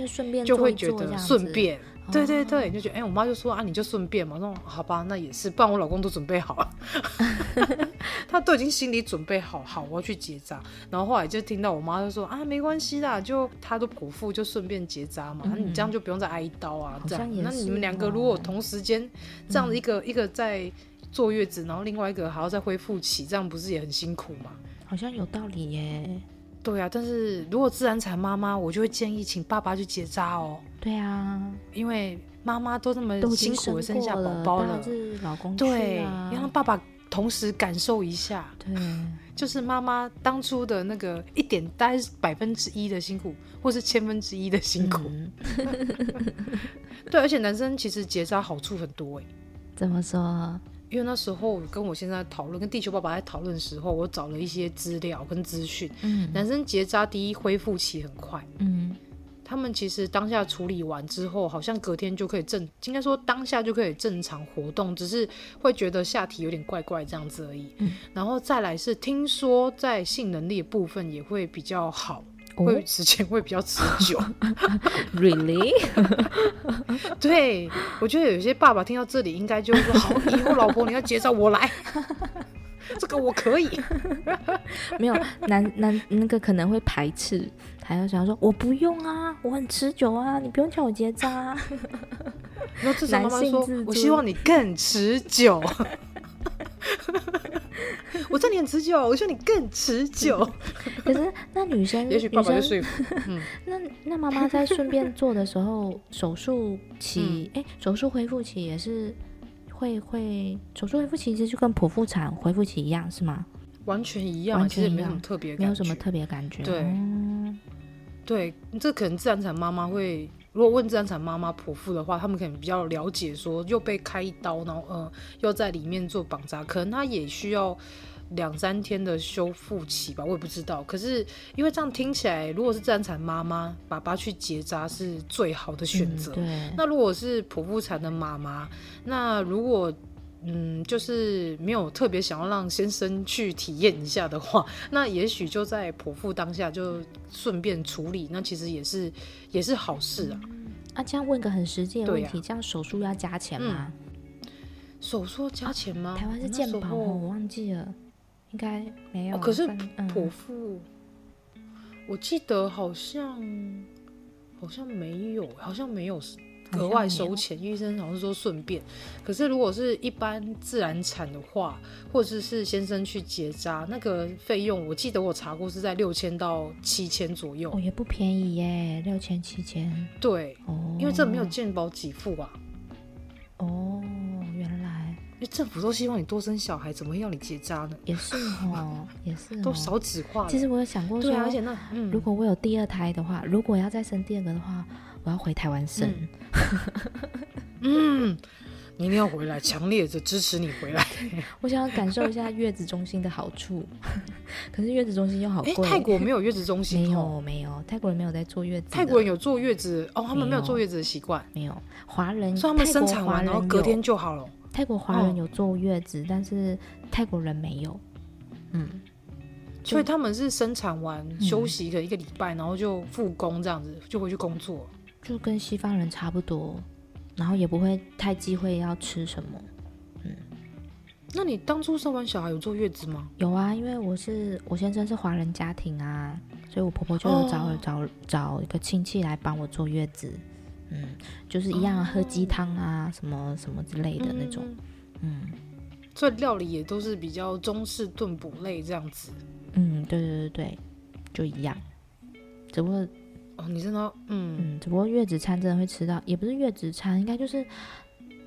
就会觉得顺便。对对对，就觉得哎、欸，我妈就说啊，你就顺便嘛。我说好吧，那也是，不然我老公都准备好了，他都已经心里准备好，好我要去结扎。然后后来就听到我妈就说啊，没关系啦，就他都剖腹，就顺便结扎嘛。那、嗯、你这样就不用再挨一刀啊，这样。那你们两个如果同时间这样一个、嗯、一个在坐月子，然后另外一个还要再恢复期，这样不是也很辛苦吗？好像有道理耶。对啊，但是如果自然产妈妈，我就会建议请爸爸去结扎哦。对啊，因为妈妈都那么辛苦的生下宝宝了，是老公、啊、对，要让爸爸同时感受一下。对，就是妈妈当初的那个一点，大概是百分之一的辛苦，或是千分之一的辛苦。嗯、对，而且男生其实结扎好处很多哎。怎么说？因为那时候跟我现在讨论，跟地球爸爸在讨论的时候，我找了一些资料跟资讯。嗯，男生结扎第一恢复期很快。嗯，他们其实当下处理完之后，好像隔天就可以正，应该说当下就可以正常活动，只是会觉得下体有点怪怪这样子而已。嗯，然后再来是听说在性能力的部分也会比较好。会时间会比较持久，Really？对，我觉得有些爸爸听到这里应该就会说：“好，以后老婆你要结扎我来，这个我可以。”没有男男那个可能会排斥，还要想说：“我不用啊，我很持久啊，你不用叫我结扎。”然后这时候妈妈说：“我希望你更持久。” 我知道你很持久，我希望你更持久。可是那女生，也许爸爸就说服。嗯，那那妈妈在顺便做的时候，手术期，哎、嗯，手术恢复期也是会会，手术恢复期其实就跟剖腹产恢复期一样，是吗？完全一样，其实没什么特别，没有什么特别感觉。对，嗯、对，这可能自然产妈妈会。如果问自然产妈妈剖腹的话，他们可能比较了解，说又被开一刀，然后呃又在里面做绑扎，可能他也需要两三天的修复期吧，我也不知道。可是因为这样听起来，如果是自然产妈妈，爸爸去结扎是最好的选择。那如果是剖腹产的妈妈，那如果嗯，就是没有特别想要让先生去体验一下的话，那也许就在剖腹当下就顺便处理，那其实也是也是好事啊。啊，这样问个很实际的问题，啊、这样手术要加钱吗？嗯、手术要加钱吗？啊、台湾是健保，我忘记了，应该没有。哦、可是剖腹、嗯，我记得好像好像没有，好像没有。额外收钱，医生好像是说顺便。可是如果是一般自然产的话，或者是先生去结扎，那个费用我记得我查过是在六千到七千左右。哦，也不便宜耶，六千七千。对，哦，因为这没有健保给付吧？哦，原来，因为政府都希望你多生小孩，怎么会要你结扎呢？也是哦，也是哦，都少子化。其实我有想过说，对啊，而且那，嗯，如果我有第二胎的话，如果要再生第二个的话。我要回台湾生，嗯，嗯，你一定要回来，强烈的支持你回来。我想要感受一下月子中心的好处，可是月子中心又好贵。泰国没有月子中心？没有，没有，泰国人没有在坐月子。泰国人有坐月子哦，他们没有坐月子的习惯。没有，华人，所以他们生产完然后隔天就好了。泰国华人有坐月子，哦，但是泰国人没有。嗯，所以他们是生产完休息个一个礼拜，然后就复工这样子，就回去工作。就跟西方人差不多，然后也不会太忌讳要吃什么。嗯，那你当初生完小孩有坐月子吗？有啊，因为我是我先生是华人家庭啊，所以我婆婆就有找、哦、找找一个亲戚来帮我坐月子。嗯，就是一样喝鸡汤啊，哦、什么什么之类的那种。嗯，所以料理也都是比较中式炖补类这样子。嗯，对对对对，就一样，只不过。哦，你真的，嗯嗯，只不过月子餐真的会吃到，也不是月子餐，应该就是，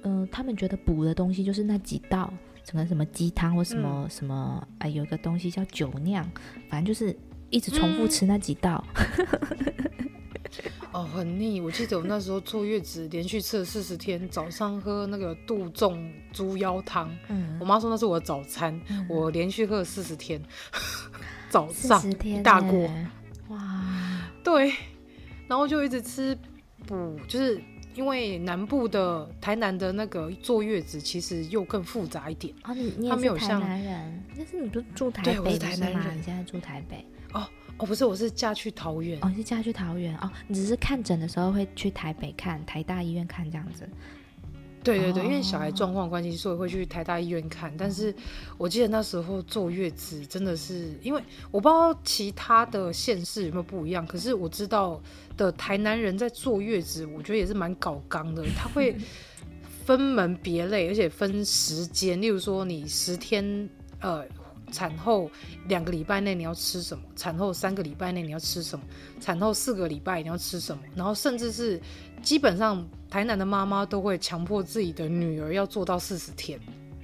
嗯、呃，他们觉得补的东西就是那几道，什么什么鸡汤或什么、嗯、什么，哎，有一个东西叫酒酿，反正就是一直重复吃那几道。嗯、哦，很腻。我记得我那时候坐月子，连续吃了四十天，早上喝那个杜仲猪腰汤，嗯，我妈说那是我的早餐，嗯、我连续喝了四十天，早上一大锅，哇，对。然后就一直吃补，就是因为南部的台南的那个坐月子其实又更复杂一点。哦，你你也是台南人，但是你不是住台北？对，我是台南人。你现在住台北？哦哦，不是，我是嫁去桃园。哦，你是嫁去桃园哦，你只是看诊的时候会去台北看，台大医院看这样子。对对对，因为小孩状况关系，所以会去台大医院看。但是我记得那时候坐月子真的是，因为我不知道其他的县市有没有不一样，可是我知道的台南人在坐月子，我觉得也是蛮搞刚的。他会 分门别类，而且分时间，例如说你十天呃。产后两个礼拜内你要吃什么？产后三个礼拜内你要吃什么？产后四个礼拜你要吃什么？然后甚至是基本上台南的妈妈都会强迫自己的女儿要做到四十天，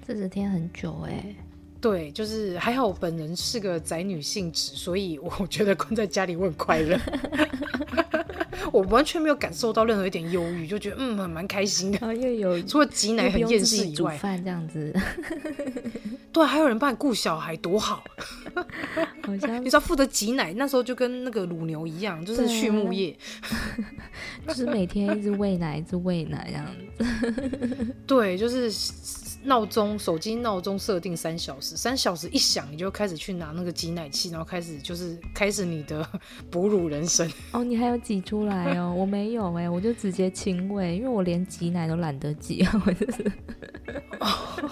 四十天很久哎、欸。对，就是还好我本人是个宅女性质，所以我觉得关在家里我很快乐。我完全没有感受到任何一点忧郁，就觉得嗯，蛮开心的。又有 除了挤奶很厌世以外，煮饭这样子。对，还有人帮你顾小孩，多好。好像你知道负责挤奶，那时候就跟那个乳牛一样，就是畜牧业，就是每天一直喂奶，一直喂奶这样子。对，就是。闹钟，手机闹钟设定三小时，三小时一响，你就开始去拿那个挤奶器，然后开始就是开始你的 哺乳人生。哦，你还有挤出来哦？我没有哎，我就直接亲喂，因为我连挤奶都懒得挤，我就是。哦，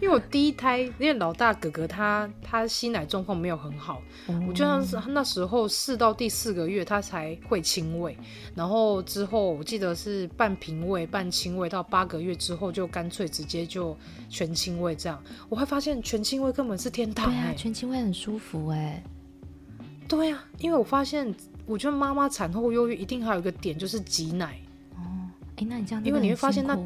因为为我第一胎，因为老大哥哥他他吸奶状况没有很好，哦、我就像是那时候试到第四个月他才会亲喂，然后之后我记得是半平喂半亲喂，到八个月之后就干脆直接就全亲喂这样，我会发现全亲喂根本是天堂、欸，对啊，全亲喂很舒服哎、欸，对啊，因为我发现我觉得妈妈产后忧郁一定还有一个点就是挤奶哦，哎，那你这样因为你会发现那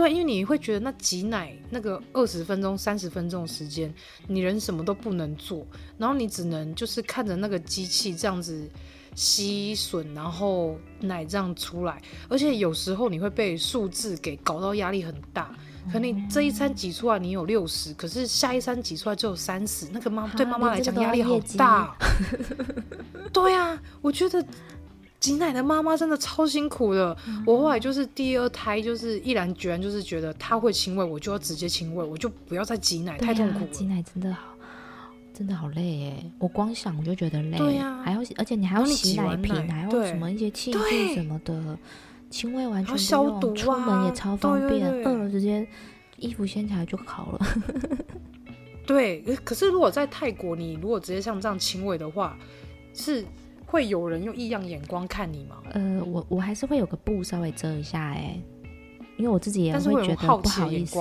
对，因为你会觉得那挤奶那个二十分钟、三十分钟的时间，你人什么都不能做，然后你只能就是看着那个机器这样子吸吮，然后奶这样出来，而且有时候你会被数字给搞到压力很大，可能你这一餐挤出来你有六十，可是下一餐挤出来只有三十，那个妈对妈妈来讲压力好大。对啊，我觉得。挤奶的妈妈真的超辛苦的。嗯、我后来就是第二胎，就是毅然决然，就是觉得他会亲喂，我就要直接亲喂，我就不要再挤奶，啊、太痛苦了。挤奶真的好，真的好累耶！我光想我就觉得累。对呀、啊，还要而且你还要洗奶瓶，还要什么一些器具什么的，亲喂完全消毒、啊，出门也超方便，饿了直接衣服掀起来就好了。对，可是如果在泰国，你如果直接像这样亲喂的话，是。会有人用异样眼光看你吗？呃，我我还是会有个布稍微遮一下哎、欸，因为我自己也会觉得不好意思。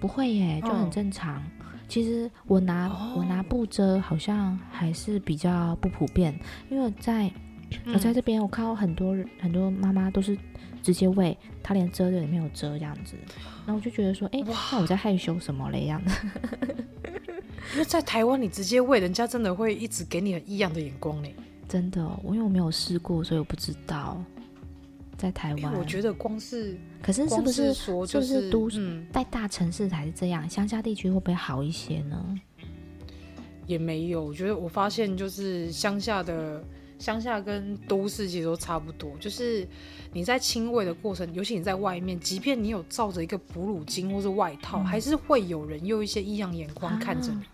不会耶、欸，就很正常。嗯、其实我拿、哦、我拿布遮好像还是比较不普遍，因为在、嗯、我在这边我看到很多人很多妈妈都是直接喂，她连遮的也没有遮这样子。然后我就觉得说，哎、欸，那我在害羞什么嘞？这样子。因为在台湾你直接喂，人家真的会一直给你很异样的眼光呢。真的，我因为我没有试过，所以我不知道。在台湾，我觉得光是，可是是不是说就是，是都市在大城市才是这样？乡下地区会不会好一些呢？也没有，我觉得我发现就是乡下的乡下跟都市其实都差不多，就是你在亲喂的过程，尤其你在外面，即便你有罩着一个哺乳巾或是外套，嗯、还是会有人用一些异样眼光看着你。啊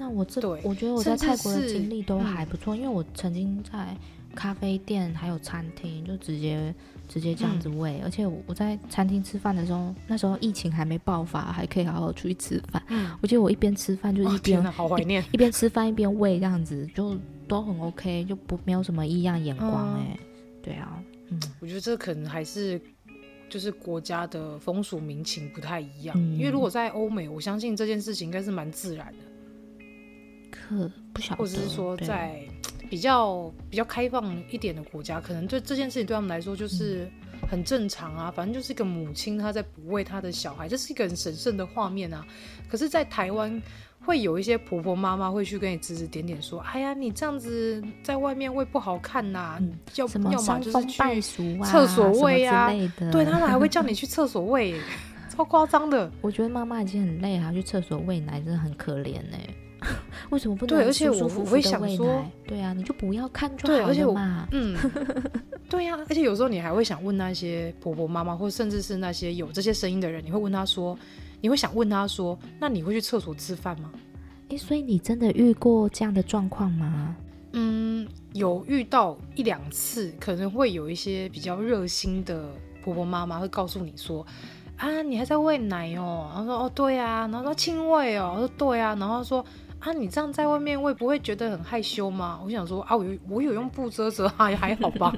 那我这，对我觉得我在泰国的经历都还不错，嗯、因为我曾经在咖啡店还有餐厅就直接直接这样子喂，嗯、而且我在餐厅吃饭的时候，那时候疫情还没爆发，还可以好好出去吃饭。嗯，我觉得我一边吃饭就一边、哦、好怀念，一边吃饭一边喂这样子，就都很 OK，就不没有什么异样眼光哎、欸。嗯、对啊，嗯，我觉得这可能还是就是国家的风俗民情不太一样，嗯、因为如果在欧美，我相信这件事情应该是蛮自然的。不晓得，或者是说在比较比较开放一点的国家，可能对这件事情对他们来说就是很正常啊。嗯、反正就是一个母亲她在哺喂她的小孩，这是一个很神圣的画面啊。可是，在台湾会有一些婆婆妈妈会去跟你指指点点说：“哎呀，你这样子在外面喂不好看呐、啊，嗯、要什么要么就是去厕所喂啊，对他们还会叫你 去厕所喂，超夸张的。我觉得妈妈已经很累了，去厕所喂奶真的很可怜呢、欸。为什么不能对？而且我我会想说，对啊，你就不要看就好了嘛。对，而且我嗯，对呀、啊，而且有时候你还会想问那些婆婆妈妈，或甚至是那些有这些声音的人，你会问他说，你会想问他说，那你会去厕所吃饭吗？哎，所以你真的遇过这样的状况吗？嗯，有遇到一两次，可能会有一些比较热心的婆婆妈妈会告诉你说，啊，你还在喂奶哦？然后说，哦，对啊，然后说亲喂哦，我说对啊，然后说。啊，你这样在外面喂不会觉得很害羞吗？我想说啊，我有我有用布遮遮，还还好吧。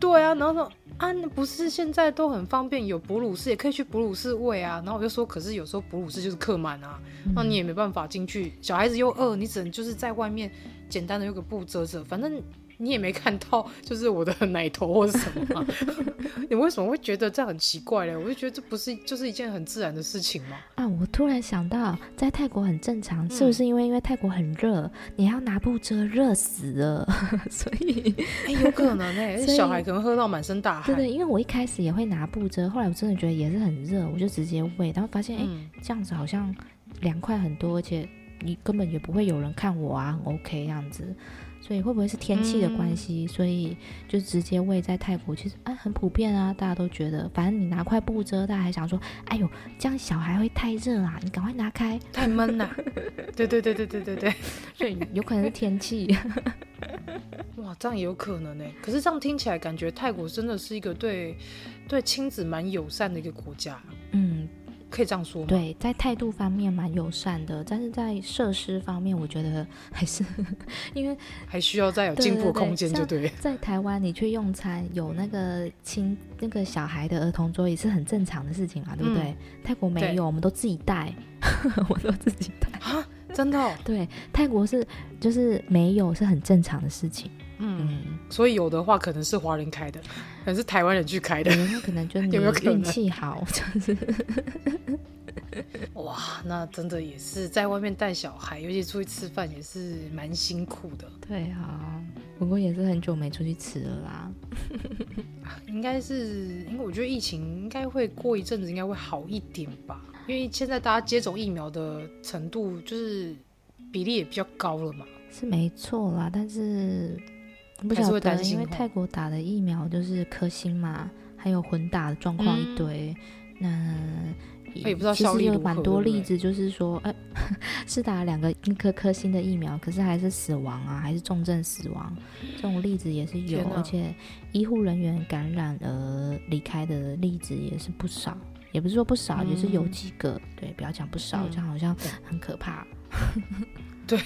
对啊，然后说啊，不是现在都很方便，有哺乳室也可以去哺乳室喂啊。然后我就说，可是有时候哺乳室就是客满啊，那你也没办法进去，小孩子又饿，你只能就是在外面简单的用个布遮遮，反正。你也没看到，就是我的奶头或是什么吗？你为什么会觉得这样很奇怪嘞？我就觉得这不是就是一件很自然的事情吗？啊，我突然想到，在泰国很正常，是不是因为因为泰国很热，你要拿布遮，热死了，所以哎，有可能哎，以小孩可能喝到满身大汗。对对，因为我一开始也会拿布遮，后来我真的觉得也是很热，我就直接喂，然后发现哎，这样子好像凉快很多，而且你根本也不会有人看我啊，很 OK 这样子。所以会不会是天气的关系？嗯、所以就直接喂在泰国，其实啊很普遍啊，大家都觉得，反正你拿块布遮，大家还想说，哎呦，这样小孩会太热啊，你赶快拿开，太闷了。对对对对对对对，所以有可能是天气。哇，这样也有可能呢。可是这样听起来，感觉泰国真的是一个对对亲子蛮友善的一个国家。嗯，可以这样说吗？对，在态度方面蛮友善的，但是在设施方面，我觉得还是 因为还需要再有进步空间，就对。在台湾，你去用餐有那个亲那个小孩的儿童桌椅是很正常的事情嘛，对不对？嗯、泰国没有，我们都自己带，我都自己带啊，真的、哦？对，泰国是就是没有是很正常的事情。嗯，所以有的话可能是华人开的，可能是台湾人去开的，那可能就你 有没有运气好？就是哇，那真的也是在外面带小孩，尤其出去吃饭也是蛮辛苦的。对啊，不过也是很久没出去吃了啦。应该是因为我觉得疫情应该会过一阵子，应该会好一点吧？因为现在大家接种疫苗的程度就是比例也比较高了嘛。是没错啦，但是。不晓得，因为泰国打的疫苗就是科兴嘛，还有混打的状况一堆。嗯、那也不知道，其实有蛮多例子，就是说，哎、欸，是打两个一颗科兴的疫苗，可是还是死亡啊，还是重症死亡，这种例子也是有，而且医护人员感染而离开的例子也是不少，也不是说不少，嗯、也是有几个。对，不要讲不少，这样好像很可怕。对。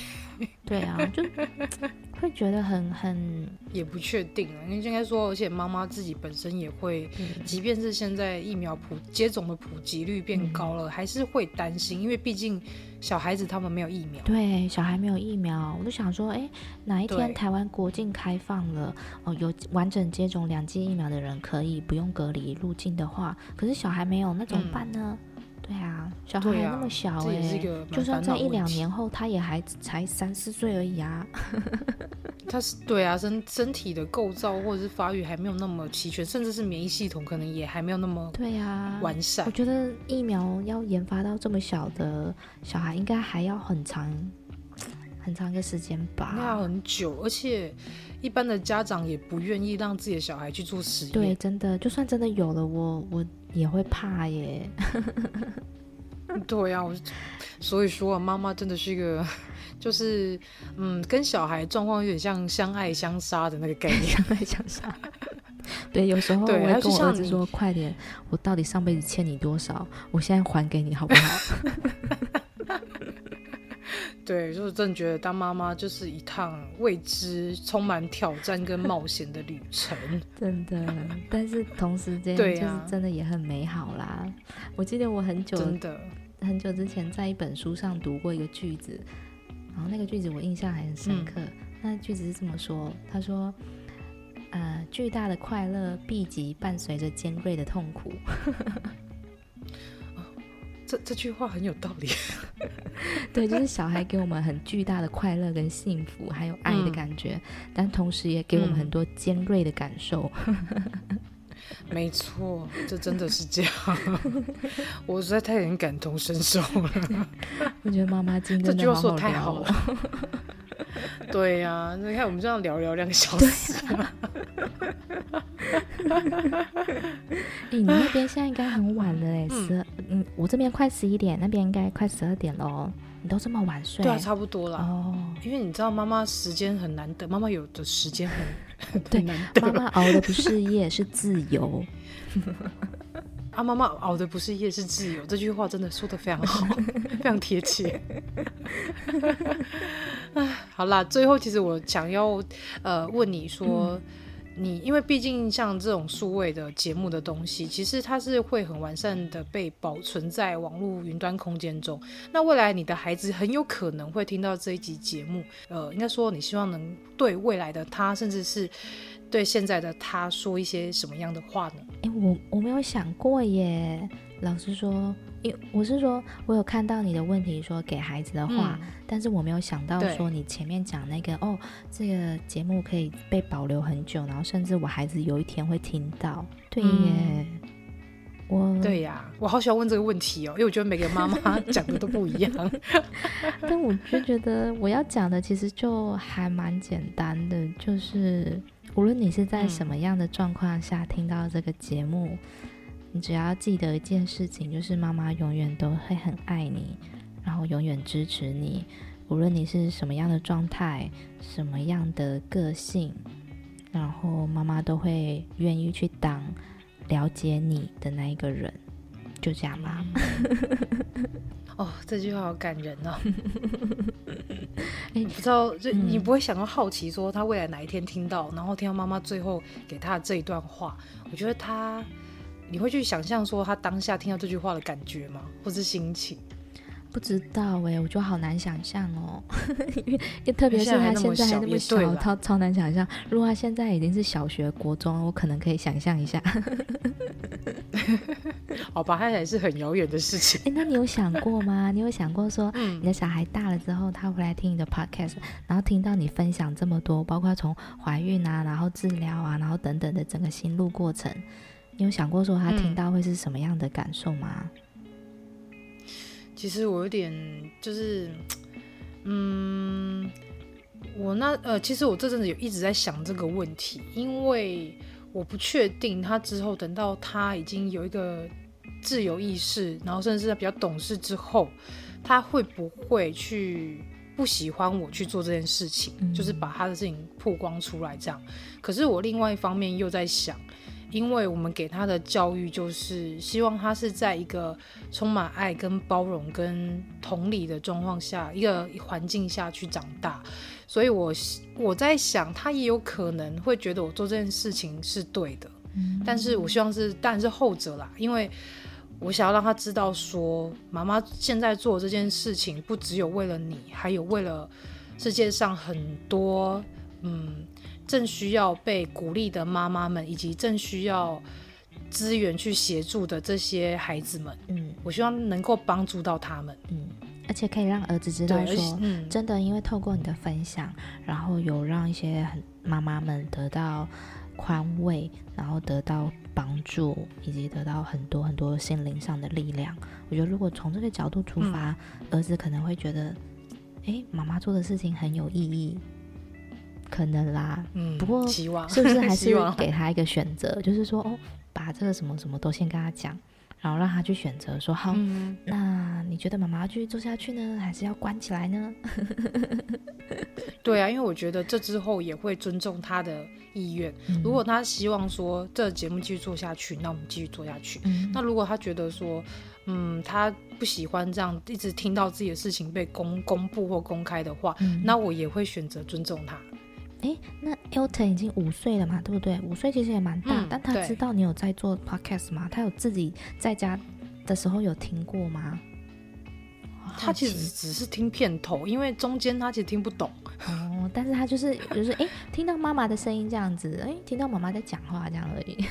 对啊，就 会觉得很很也不确定啊。应该说，而且妈妈自己本身也会，即便是现在疫苗普接种的普及率变高了，嗯、还是会担心，因为毕竟小孩子他们没有疫苗。对，小孩没有疫苗，我就想说，哎，哪一天台湾国境开放了，哦，有完整接种两剂疫苗的人可以不用隔离入境的话，可是小孩没有，那怎么办呢？嗯对啊，小孩还那么小哎、欸，就算在一两年后，他也还才三四岁而已啊。他是对啊，身身体的构造或者是发育还没有那么齐全，甚至是免疫系统可能也还没有那么对啊完善。我觉得疫苗要研发到这么小的小孩，应该还要很长很长一个时间吧？那要很久，而且一般的家长也不愿意让自己的小孩去做实验。对，真的，就算真的有了，我我。也会怕耶，对呀、啊，我所以说啊，妈妈真的是一个，就是嗯，跟小孩状况有点像相爱相杀的那个概念，相爱相杀。对，有时候我会跟我儿子说：“快点，我到底上辈子欠你多少？我现在还给你，好不好？” 对，就是真的觉得当妈妈就是一趟未知、充满挑战跟冒险的旅程，真的。但是同时间，就是真的也很美好啦。啊、我记得我很久真的很久之前在一本书上读过一个句子，然后那个句子我印象还很深刻。嗯、那句子是这么说：他说，呃，巨大的快乐必及伴随着尖锐的痛苦。这这句话很有道理，对，就是小孩给我们很巨大的快乐跟幸福，还有爱的感觉，嗯、但同时也给我们很多尖锐的感受。嗯、没错，这真的是这样，我实在太能感同身受了。我觉得妈妈今天这句话说得太好了。对呀、啊，你看我们这样聊聊两个小时。哎、欸，你那边现在应该很晚了哎，十二，嗯，我这边快十一点，那边应该快十二点喽。你都这么晚睡？对啊，差不多啦。哦，因为你知道妈妈时间很难得，妈妈有的时间很对，很难得。妈妈熬的不是夜，是自由。啊，妈妈熬的不是夜，是自由。这句话真的说的非常好，非常贴切。好啦，最后其实我想要呃问你说。你因为毕竟像这种数位的节目的东西，其实它是会很完善的被保存在网络云端空间中。那未来你的孩子很有可能会听到这一集节目，呃，应该说你希望能对未来的他，甚至是对现在的他说一些什么样的话呢？诶，我我没有想过耶，老实说。因我是说，我有看到你的问题，说给孩子的话，嗯、但是我没有想到说你前面讲那个哦，这个节目可以被保留很久，然后甚至我孩子有一天会听到。对耶，嗯、我对呀，我好喜欢问这个问题哦，因为我觉得每个妈妈 讲的都不一样。但我就觉得我要讲的其实就还蛮简单的，就是无论你是在什么样的状况下听到这个节目。嗯你只要记得一件事情，就是妈妈永远都会很爱你，然后永远支持你，无论你是什么样的状态、什么样的个性，然后妈妈都会愿意去当了解你的那一个人。就这样吧。哦，这句话好感人哦。你不知道，就你不会想到好奇说他未来哪一天听到，然后听到妈妈最后给他的这一段话，我觉得他，你会去想象说他当下听到这句话的感觉吗？或是心情？不知道哎、欸，我觉得好难想象哦，因为特别是他现在还那么小，超超难想象。如果他现在已经是小学、国中，我可能可以想象一下。好吧，他还是很遥远的事情。哎、欸，那你有想过吗？你有想过说，你的小孩大了之后，他回来听你的 podcast，然后听到你分享这么多，包括从怀孕啊，然后治疗啊，然后等等的整个心路过程，你有想过说他听到会是什么样的感受吗？嗯其实我有点就是，嗯，我那呃，其实我这阵子有一直在想这个问题，因为我不确定他之后等到他已经有一个自由意识，然后甚至他比较懂事之后，他会不会去不喜欢我去做这件事情，嗯、就是把他的事情曝光出来这样。可是我另外一方面又在想。因为我们给他的教育就是希望他是在一个充满爱、跟包容、跟同理的状况下，一个环境下去长大，所以我我在想，他也有可能会觉得我做这件事情是对的，嗯，但是我希望是，当然是后者啦，因为我想要让他知道说，妈妈现在做这件事情不只有为了你，还有为了世界上很多，嗯。正需要被鼓励的妈妈们，以及正需要资源去协助的这些孩子们，嗯，我希望能够帮助到他们，嗯，而且可以让儿子知道说，嗯，真的，因为透过你的分享，然后有让一些很妈妈们得到宽慰，然后得到帮助，以及得到很多很多心灵上的力量。我觉得，如果从这个角度出发，嗯，儿子可能会觉得，诶，妈妈做的事情很有意义。可能啦，嗯，不过是不是还是 给他一个选择，就是说哦，把这个什么什么都先跟他讲，然后让他去选择，说好，嗯，那你觉得妈妈要继续做下去呢，还是要关起来呢？对啊，因为我觉得这之后也会尊重他的意愿。嗯，如果他希望说这节目继续做下去，那我们继续做下去。嗯，那如果他觉得说，嗯，他不喜欢这样一直听到自己的事情被公公布或公开的话，嗯，那我也会选择尊重他。哎，那 Elton 已经五岁了嘛，对不对？五岁其实也蛮大，嗯，但他知道你有在做 podcast 吗？他有自己在家的时候有听过吗？他其实只是听片头，因为中间他其实听不懂。哦，但是他就是就是哎，听到妈妈的声音这样子，哎，听到妈妈在讲话这样而已。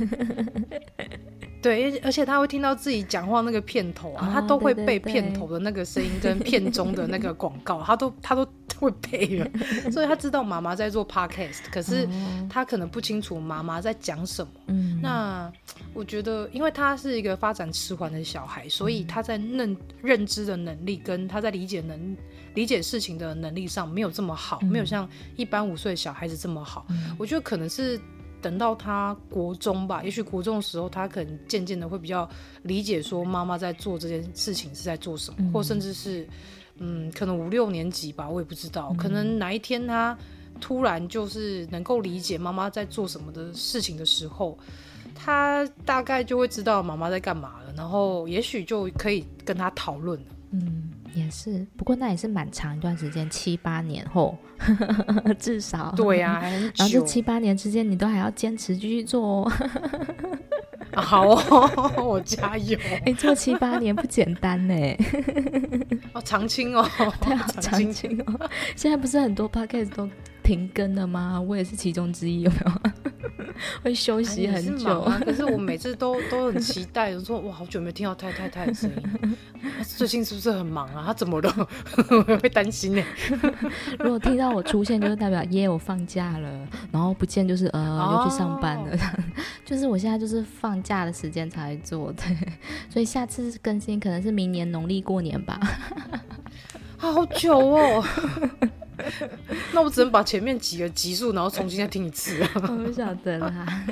对，而且他会听到自己讲话那个片头啊，哦、他都会被片头的那个声音跟片中的那个广告，他都他都 会背了，所以他知道妈妈在做 podcast，可是他可能不清楚妈妈在讲什么。嗯，那我觉得，因为他是一个发展迟缓的小孩，所以他在认认知的能力跟他在理解能理解事情的能力上没有这么好，嗯、没有像一般五岁的小孩子这么好。嗯、我觉得可能是。等到他国中吧，也许国中的时候，他可能渐渐的会比较理解，说妈妈在做这件事情是在做什么，嗯、或甚至是，嗯，可能五六年级吧，我也不知道，嗯、可能哪一天他突然就是能够理解妈妈在做什么的事情的时候，他大概就会知道妈妈在干嘛了，然后也许就可以跟他讨论了。嗯。也是，不过那也是蛮长一段时间，七八年后，至少对呀、啊，然后这七八年之间，你都还要坚持继续做哦。好哦，我加油！哎、欸，做七八年不简单呢。哦，长青哦，对啊，长青哦。现在不是很多 podcast 都停更了吗？我也是其中之一，有没有？会休息很久，啊，可是我每次都 都很期待，我说哇，好久没听到太太太的声音，最近是不是很忙啊？他怎么了？会担心呢。如果听到我出现，就是代表耶，我放假了，然后不见就是呃，又去上班了。哦、就是我现在就是放假的时间才做，对，所以下次更新可能是明年农历过年吧。好久哦。那我只能把前面几个集数，然后重新再听一次啊！我不晓得啦，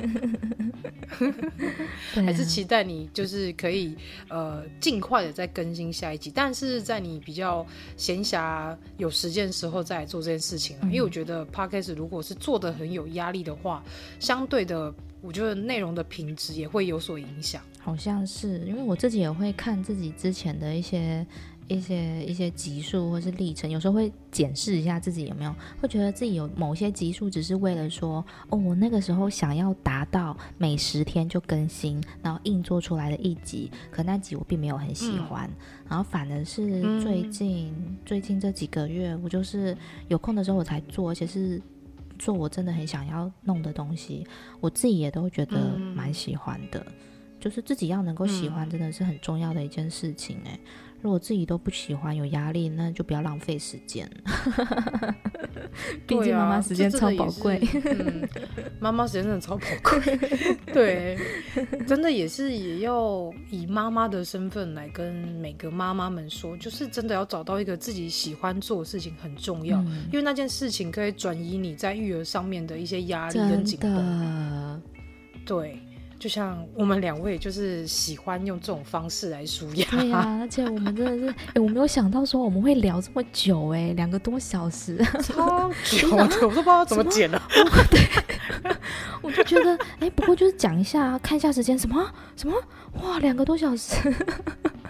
还是期待你就是可以呃尽快的再更新下一集，但是在你比较闲暇有时间的时候再来做这件事情啊，嗯、因为我觉得 Podcast 如果是做的很有压力的话，相对的，我觉得内容的品质也会有所影响。好像是，因为我自己也会看自己之前的一些。一些一些集数或是历程，有时候会检视一下自己有没有，会觉得自己有某些集数只是为了说，哦，我那个时候想要达到每十天就更新，然后硬做出来的一集，可那集我并没有很喜欢，嗯、然后反而是最近、嗯、最近这几个月，我就是有空的时候我才做，而且是做我真的很想要弄的东西，我自己也都觉得蛮喜欢的，嗯、就是自己要能够喜欢，真的是很重要的一件事情哎。如果自己都不喜欢，有压力，那就不要浪费时间。毕竟妈妈时间超宝贵。嗯，妈妈时间真的超宝贵。对，真的也是也要以妈妈的身份来跟每个妈妈们说，就是真的要找到一个自己喜欢做的事情很重要，嗯、因为那件事情可以转移你在育儿上面的一些压力跟紧绷。对。就像我们两位就是喜欢用这种方式来舒压。对呀、啊，而且我们真的是，哎、欸，我没有想到说我们会聊这么久、欸，哎，两个多小时，超久的，我都不知道怎么剪了。对，我就觉得，哎、欸，不过就是讲一下，看一下时间，什么什么，哇，两个多小时。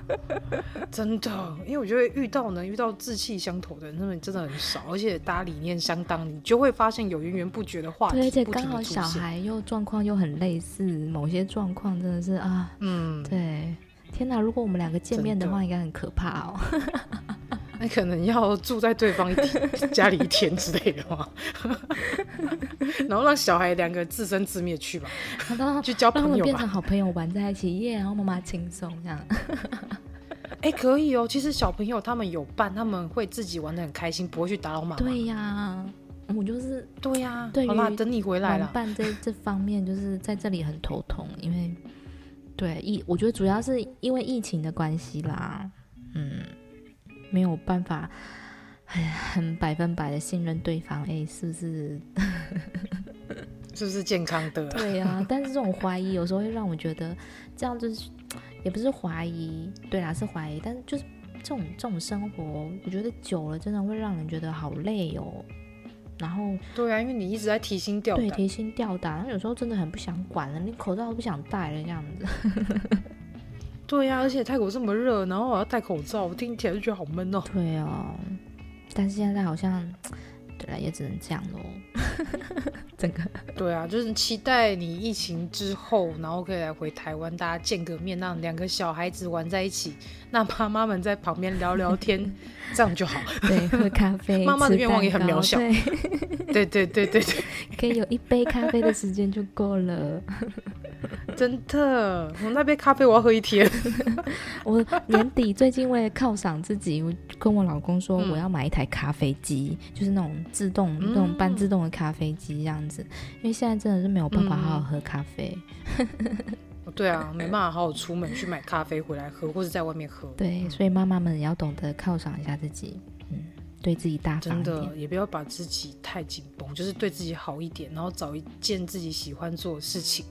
真的，因为我觉得遇到能遇到志气相投的人，那么真的很少，而且大家理念相当，你就会发现有源源不绝的话题。对，而且刚好小孩又状况又很类似，某些状况真的是啊，嗯，对，天哪！如果我们两个见面的话，应该很可怕哦。那可能要住在对方家里一天之类的话，然后让小孩两个自生自灭去吧，去交朋友吧，变成好朋友玩在一起，耶！然后妈妈轻松这样。哎、欸，可以哦。其实小朋友他们有伴，他们会自己玩的很开心，不会去打扰妈妈。对呀，我就是对呀。对，好啦，等你回来了。伴这 这方面就是在这里很头痛，因为对疫，我觉得主要是因为疫情的关系啦。嗯。没有办法，哎呀，很百分百的信任对方，哎，是不是？是不是健康的？对呀、啊，但是这种怀疑有时候会让我觉得，这样就是也不是怀疑，对啦，是怀疑，但是就是这种这种生活，我觉得久了真的会让人觉得好累哦。然后，对啊，因为你一直在提心吊胆，对，提心吊胆，然后有时候真的很不想管了，你口罩都不想戴了，这样子。对呀、啊，而且泰国这么热，然后我要戴口罩，我听起来就觉得好闷哦。对啊，但是现在好像，对了，也只能这样喽。整个对啊，就是期待你疫情之后，然后可以来回台湾，大家见个面，让两个小孩子玩在一起，那妈妈们在旁边聊聊天，这样就好。对，喝咖啡，妈妈的愿望也很渺小。对，对对对对对，可以有一杯咖啡的时间就够了。真的，我那杯咖啡我要喝一天。我年底最近为了犒赏自己，我跟我老公说我要买一台咖啡机，嗯、就是那种自动、嗯、那种半自动的咖啡机这样子。因为现在真的是没有办法好好喝咖啡。嗯、对啊，没办法好好出门去买咖啡回来喝，或者在外面喝。对，所以妈妈们也要懂得犒赏一下自己。嗯。对自己大方的也不要把自己太紧绷，就是对自己好一点，然后找一件自己喜欢做的事情。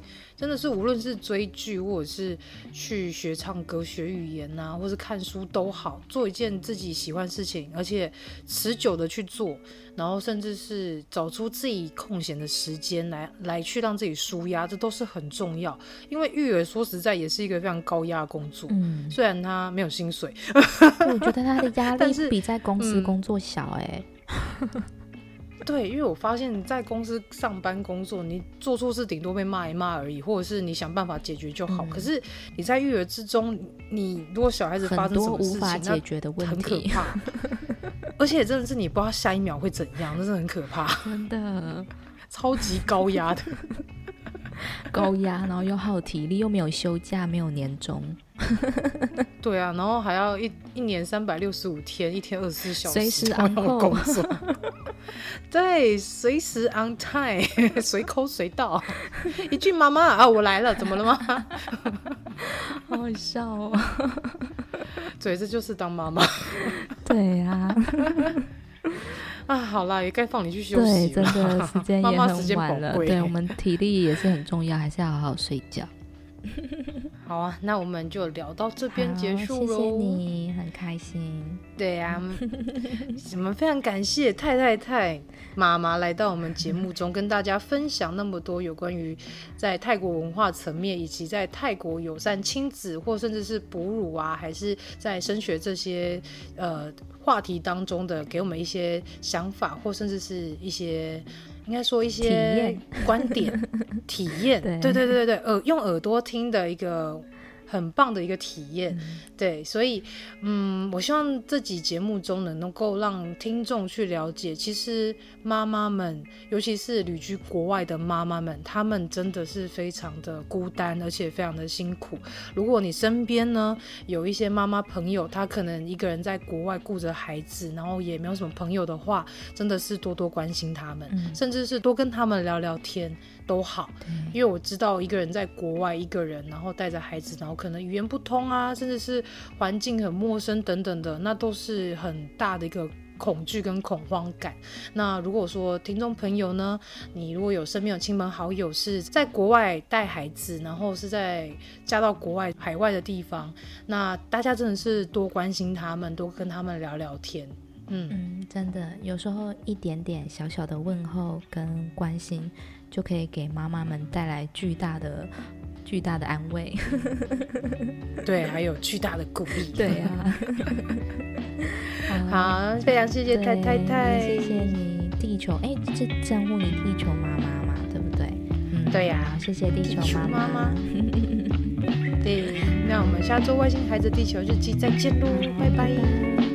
真的是无论是追剧，或者是去学唱歌、学语言啊，或是看书都好，做一件自己喜欢的事情，而且持久的去做，然后甚至是找出自己空闲的时间来来去让自己舒压，这都是很重要。因为育儿说实在也是一个非常高压的工作，嗯，虽然他没有薪水，我觉得他的压 力比在公司工作小哎、欸。对，因为我发现，在公司上班工作，你做错事顶多被骂一骂而已，或者是你想办法解决就好。嗯、可是你在育儿之中，你如果小孩子发生什么事情，无法解决的问题，很可怕。而且真的是你不知道下一秒会怎样，那是很可怕。真的，超级高压的，高压，然后又耗体力，又没有休假，没有年终。对啊，然后还要一一年三百六十五天，一天二十四小时，随时 on 工作。对，随时 on time，随口随到。一句妈妈啊，我来了，怎么了吗？好好笑哦。对，这就是当妈妈。对呀。啊，好啦，也该放你去休息了。对，真的时间 也很晚了。对，我们体力也是很重要，还是要好好睡觉。好啊，那我们就聊到这边结束喽。谢谢你，很开开心。对呀、啊，我们非常感谢太太太妈妈来到我们节目中，跟大家分享那么多有关于在泰国文化层面，以及在泰国友善亲子，或甚至是哺乳啊，还是在升学这些呃话题当中的，给我们一些想法，或甚至是一些。应该说一些观点、体验，对对对对对，耳用耳朵听的一个。很棒的一个体验，嗯、对，所以，嗯，我希望这集节目中呢，能够让听众去了解，其实妈妈们，尤其是旅居国外的妈妈们，她们真的是非常的孤单，而且非常的辛苦。如果你身边呢有一些妈妈朋友，她可能一个人在国外顾着孩子，然后也没有什么朋友的话，真的是多多关心他们，嗯、甚至是多跟他们聊聊天。都好，因为我知道一个人在国外，一个人，然后带着孩子，然后可能语言不通啊，甚至是环境很陌生等等的，那都是很大的一个恐惧跟恐慌感。那如果说听众朋友呢，你如果有身边有亲朋好友是在国外带孩子，然后是在嫁到国外海外的地方，那大家真的是多关心他们，多跟他们聊聊天。嗯嗯，真的，有时候一点点小小的问候跟关心。就可以给妈妈们带来巨大的、巨大的安慰，对，还有巨大的鼓励，对呀、啊。好，非常谢谢太太太，谢谢你，地球，哎，这称呼你地球妈妈嘛，对不对？嗯，对呀、啊，谢谢地球妈妈。妈妈 对，那我们下周外星孩子地球日记再见喽，拜拜。